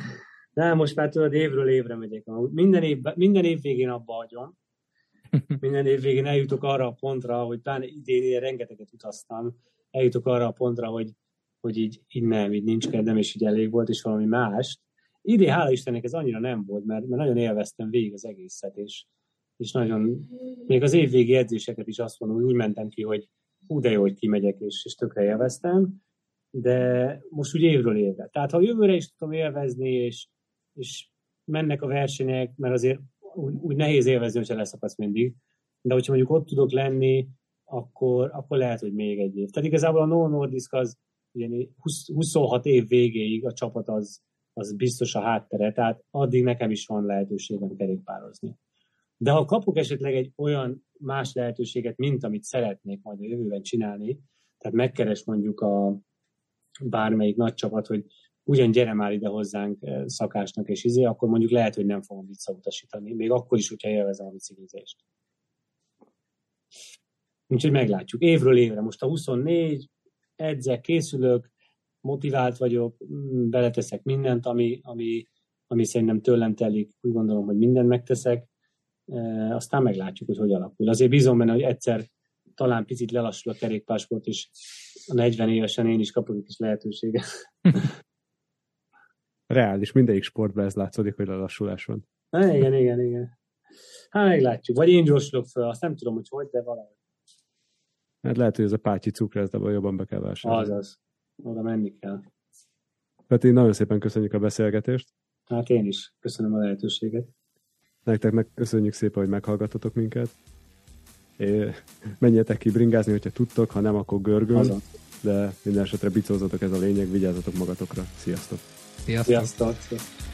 Nem, most már tudod, évről évre megyek. Minden év, minden év végén abba hagyom. (laughs) minden év végén eljutok arra a pontra, hogy pláne idén ilyen rengeteget utaztam, eljutok arra a pontra, hogy, hogy így, így nem, így nincs kedvem, és így elég volt, és valami más. Idén, hála Istennek, ez annyira nem volt, mert, mert nagyon élveztem végig az egészet, és, és nagyon, még az évvégi edzéseket is azt mondom, hogy úgy mentem ki, hogy hú, de jó, hogy kimegyek, és, és tökre élveztem, de most úgy évről évre. Tehát ha jövőre is tudom élvezni, és, és mennek a versenyek, mert azért úgy, úgy nehéz élvezni, hogyha leszakadsz mindig, de hogyha mondjuk ott tudok lenni, akkor, akkor lehet, hogy még egy év. Tehát igazából a No Nordisk az ugye 20, 26 év végéig a csapat az, az biztos a háttere, tehát addig nekem is van lehetőségem kerékpározni. De ha kapok esetleg egy olyan más lehetőséget, mint amit szeretnék majd a jövőben csinálni, tehát megkeres mondjuk a bármelyik nagy csapat, hogy ugyan gyere már ide hozzánk eh, szakásnak és izé, akkor mondjuk lehet, hogy nem fogom visszautasítani, még akkor is, hogyha élvezem a biciklizést. Úgyhogy meglátjuk. Évről évre. Most a 24, edzek, készülök, motivált vagyok, mm, beleteszek mindent, ami, ami, ami szerintem tőlem telik. Úgy gondolom, hogy mindent megteszek. Aztán meglátjuk, hogy hogy alakul. Azért bízom benne, hogy egyszer talán picit lelassul a kerékpásport, és a 40 évesen én is kapok egy kis lehetőséget. (laughs)
Reális, mindegyik sportban ez látszódik, hogy lelassulás van.
Há, igen, igen, igen. Hát meglátjuk. Vagy én gyorsulok fel, azt nem tudom, hogy hogy, de valahogy.
Hát lehet, hogy ez a pátyi cukrászdából jobban be kell vásárolni.
Azaz. Oda menni kell.
Peti, nagyon szépen köszönjük a beszélgetést.
Hát én is. Köszönöm a lehetőséget.
Nektek meg köszönjük szépen, hogy meghallgatotok minket. É, menjetek ki bringázni, hogyha tudtok, ha nem, akkor görgöl.
Azon.
De minden esetre bicózatok, ez a lényeg, vigyázzatok magatokra. Sziasztok!
Sziasztok!
Sziasztok!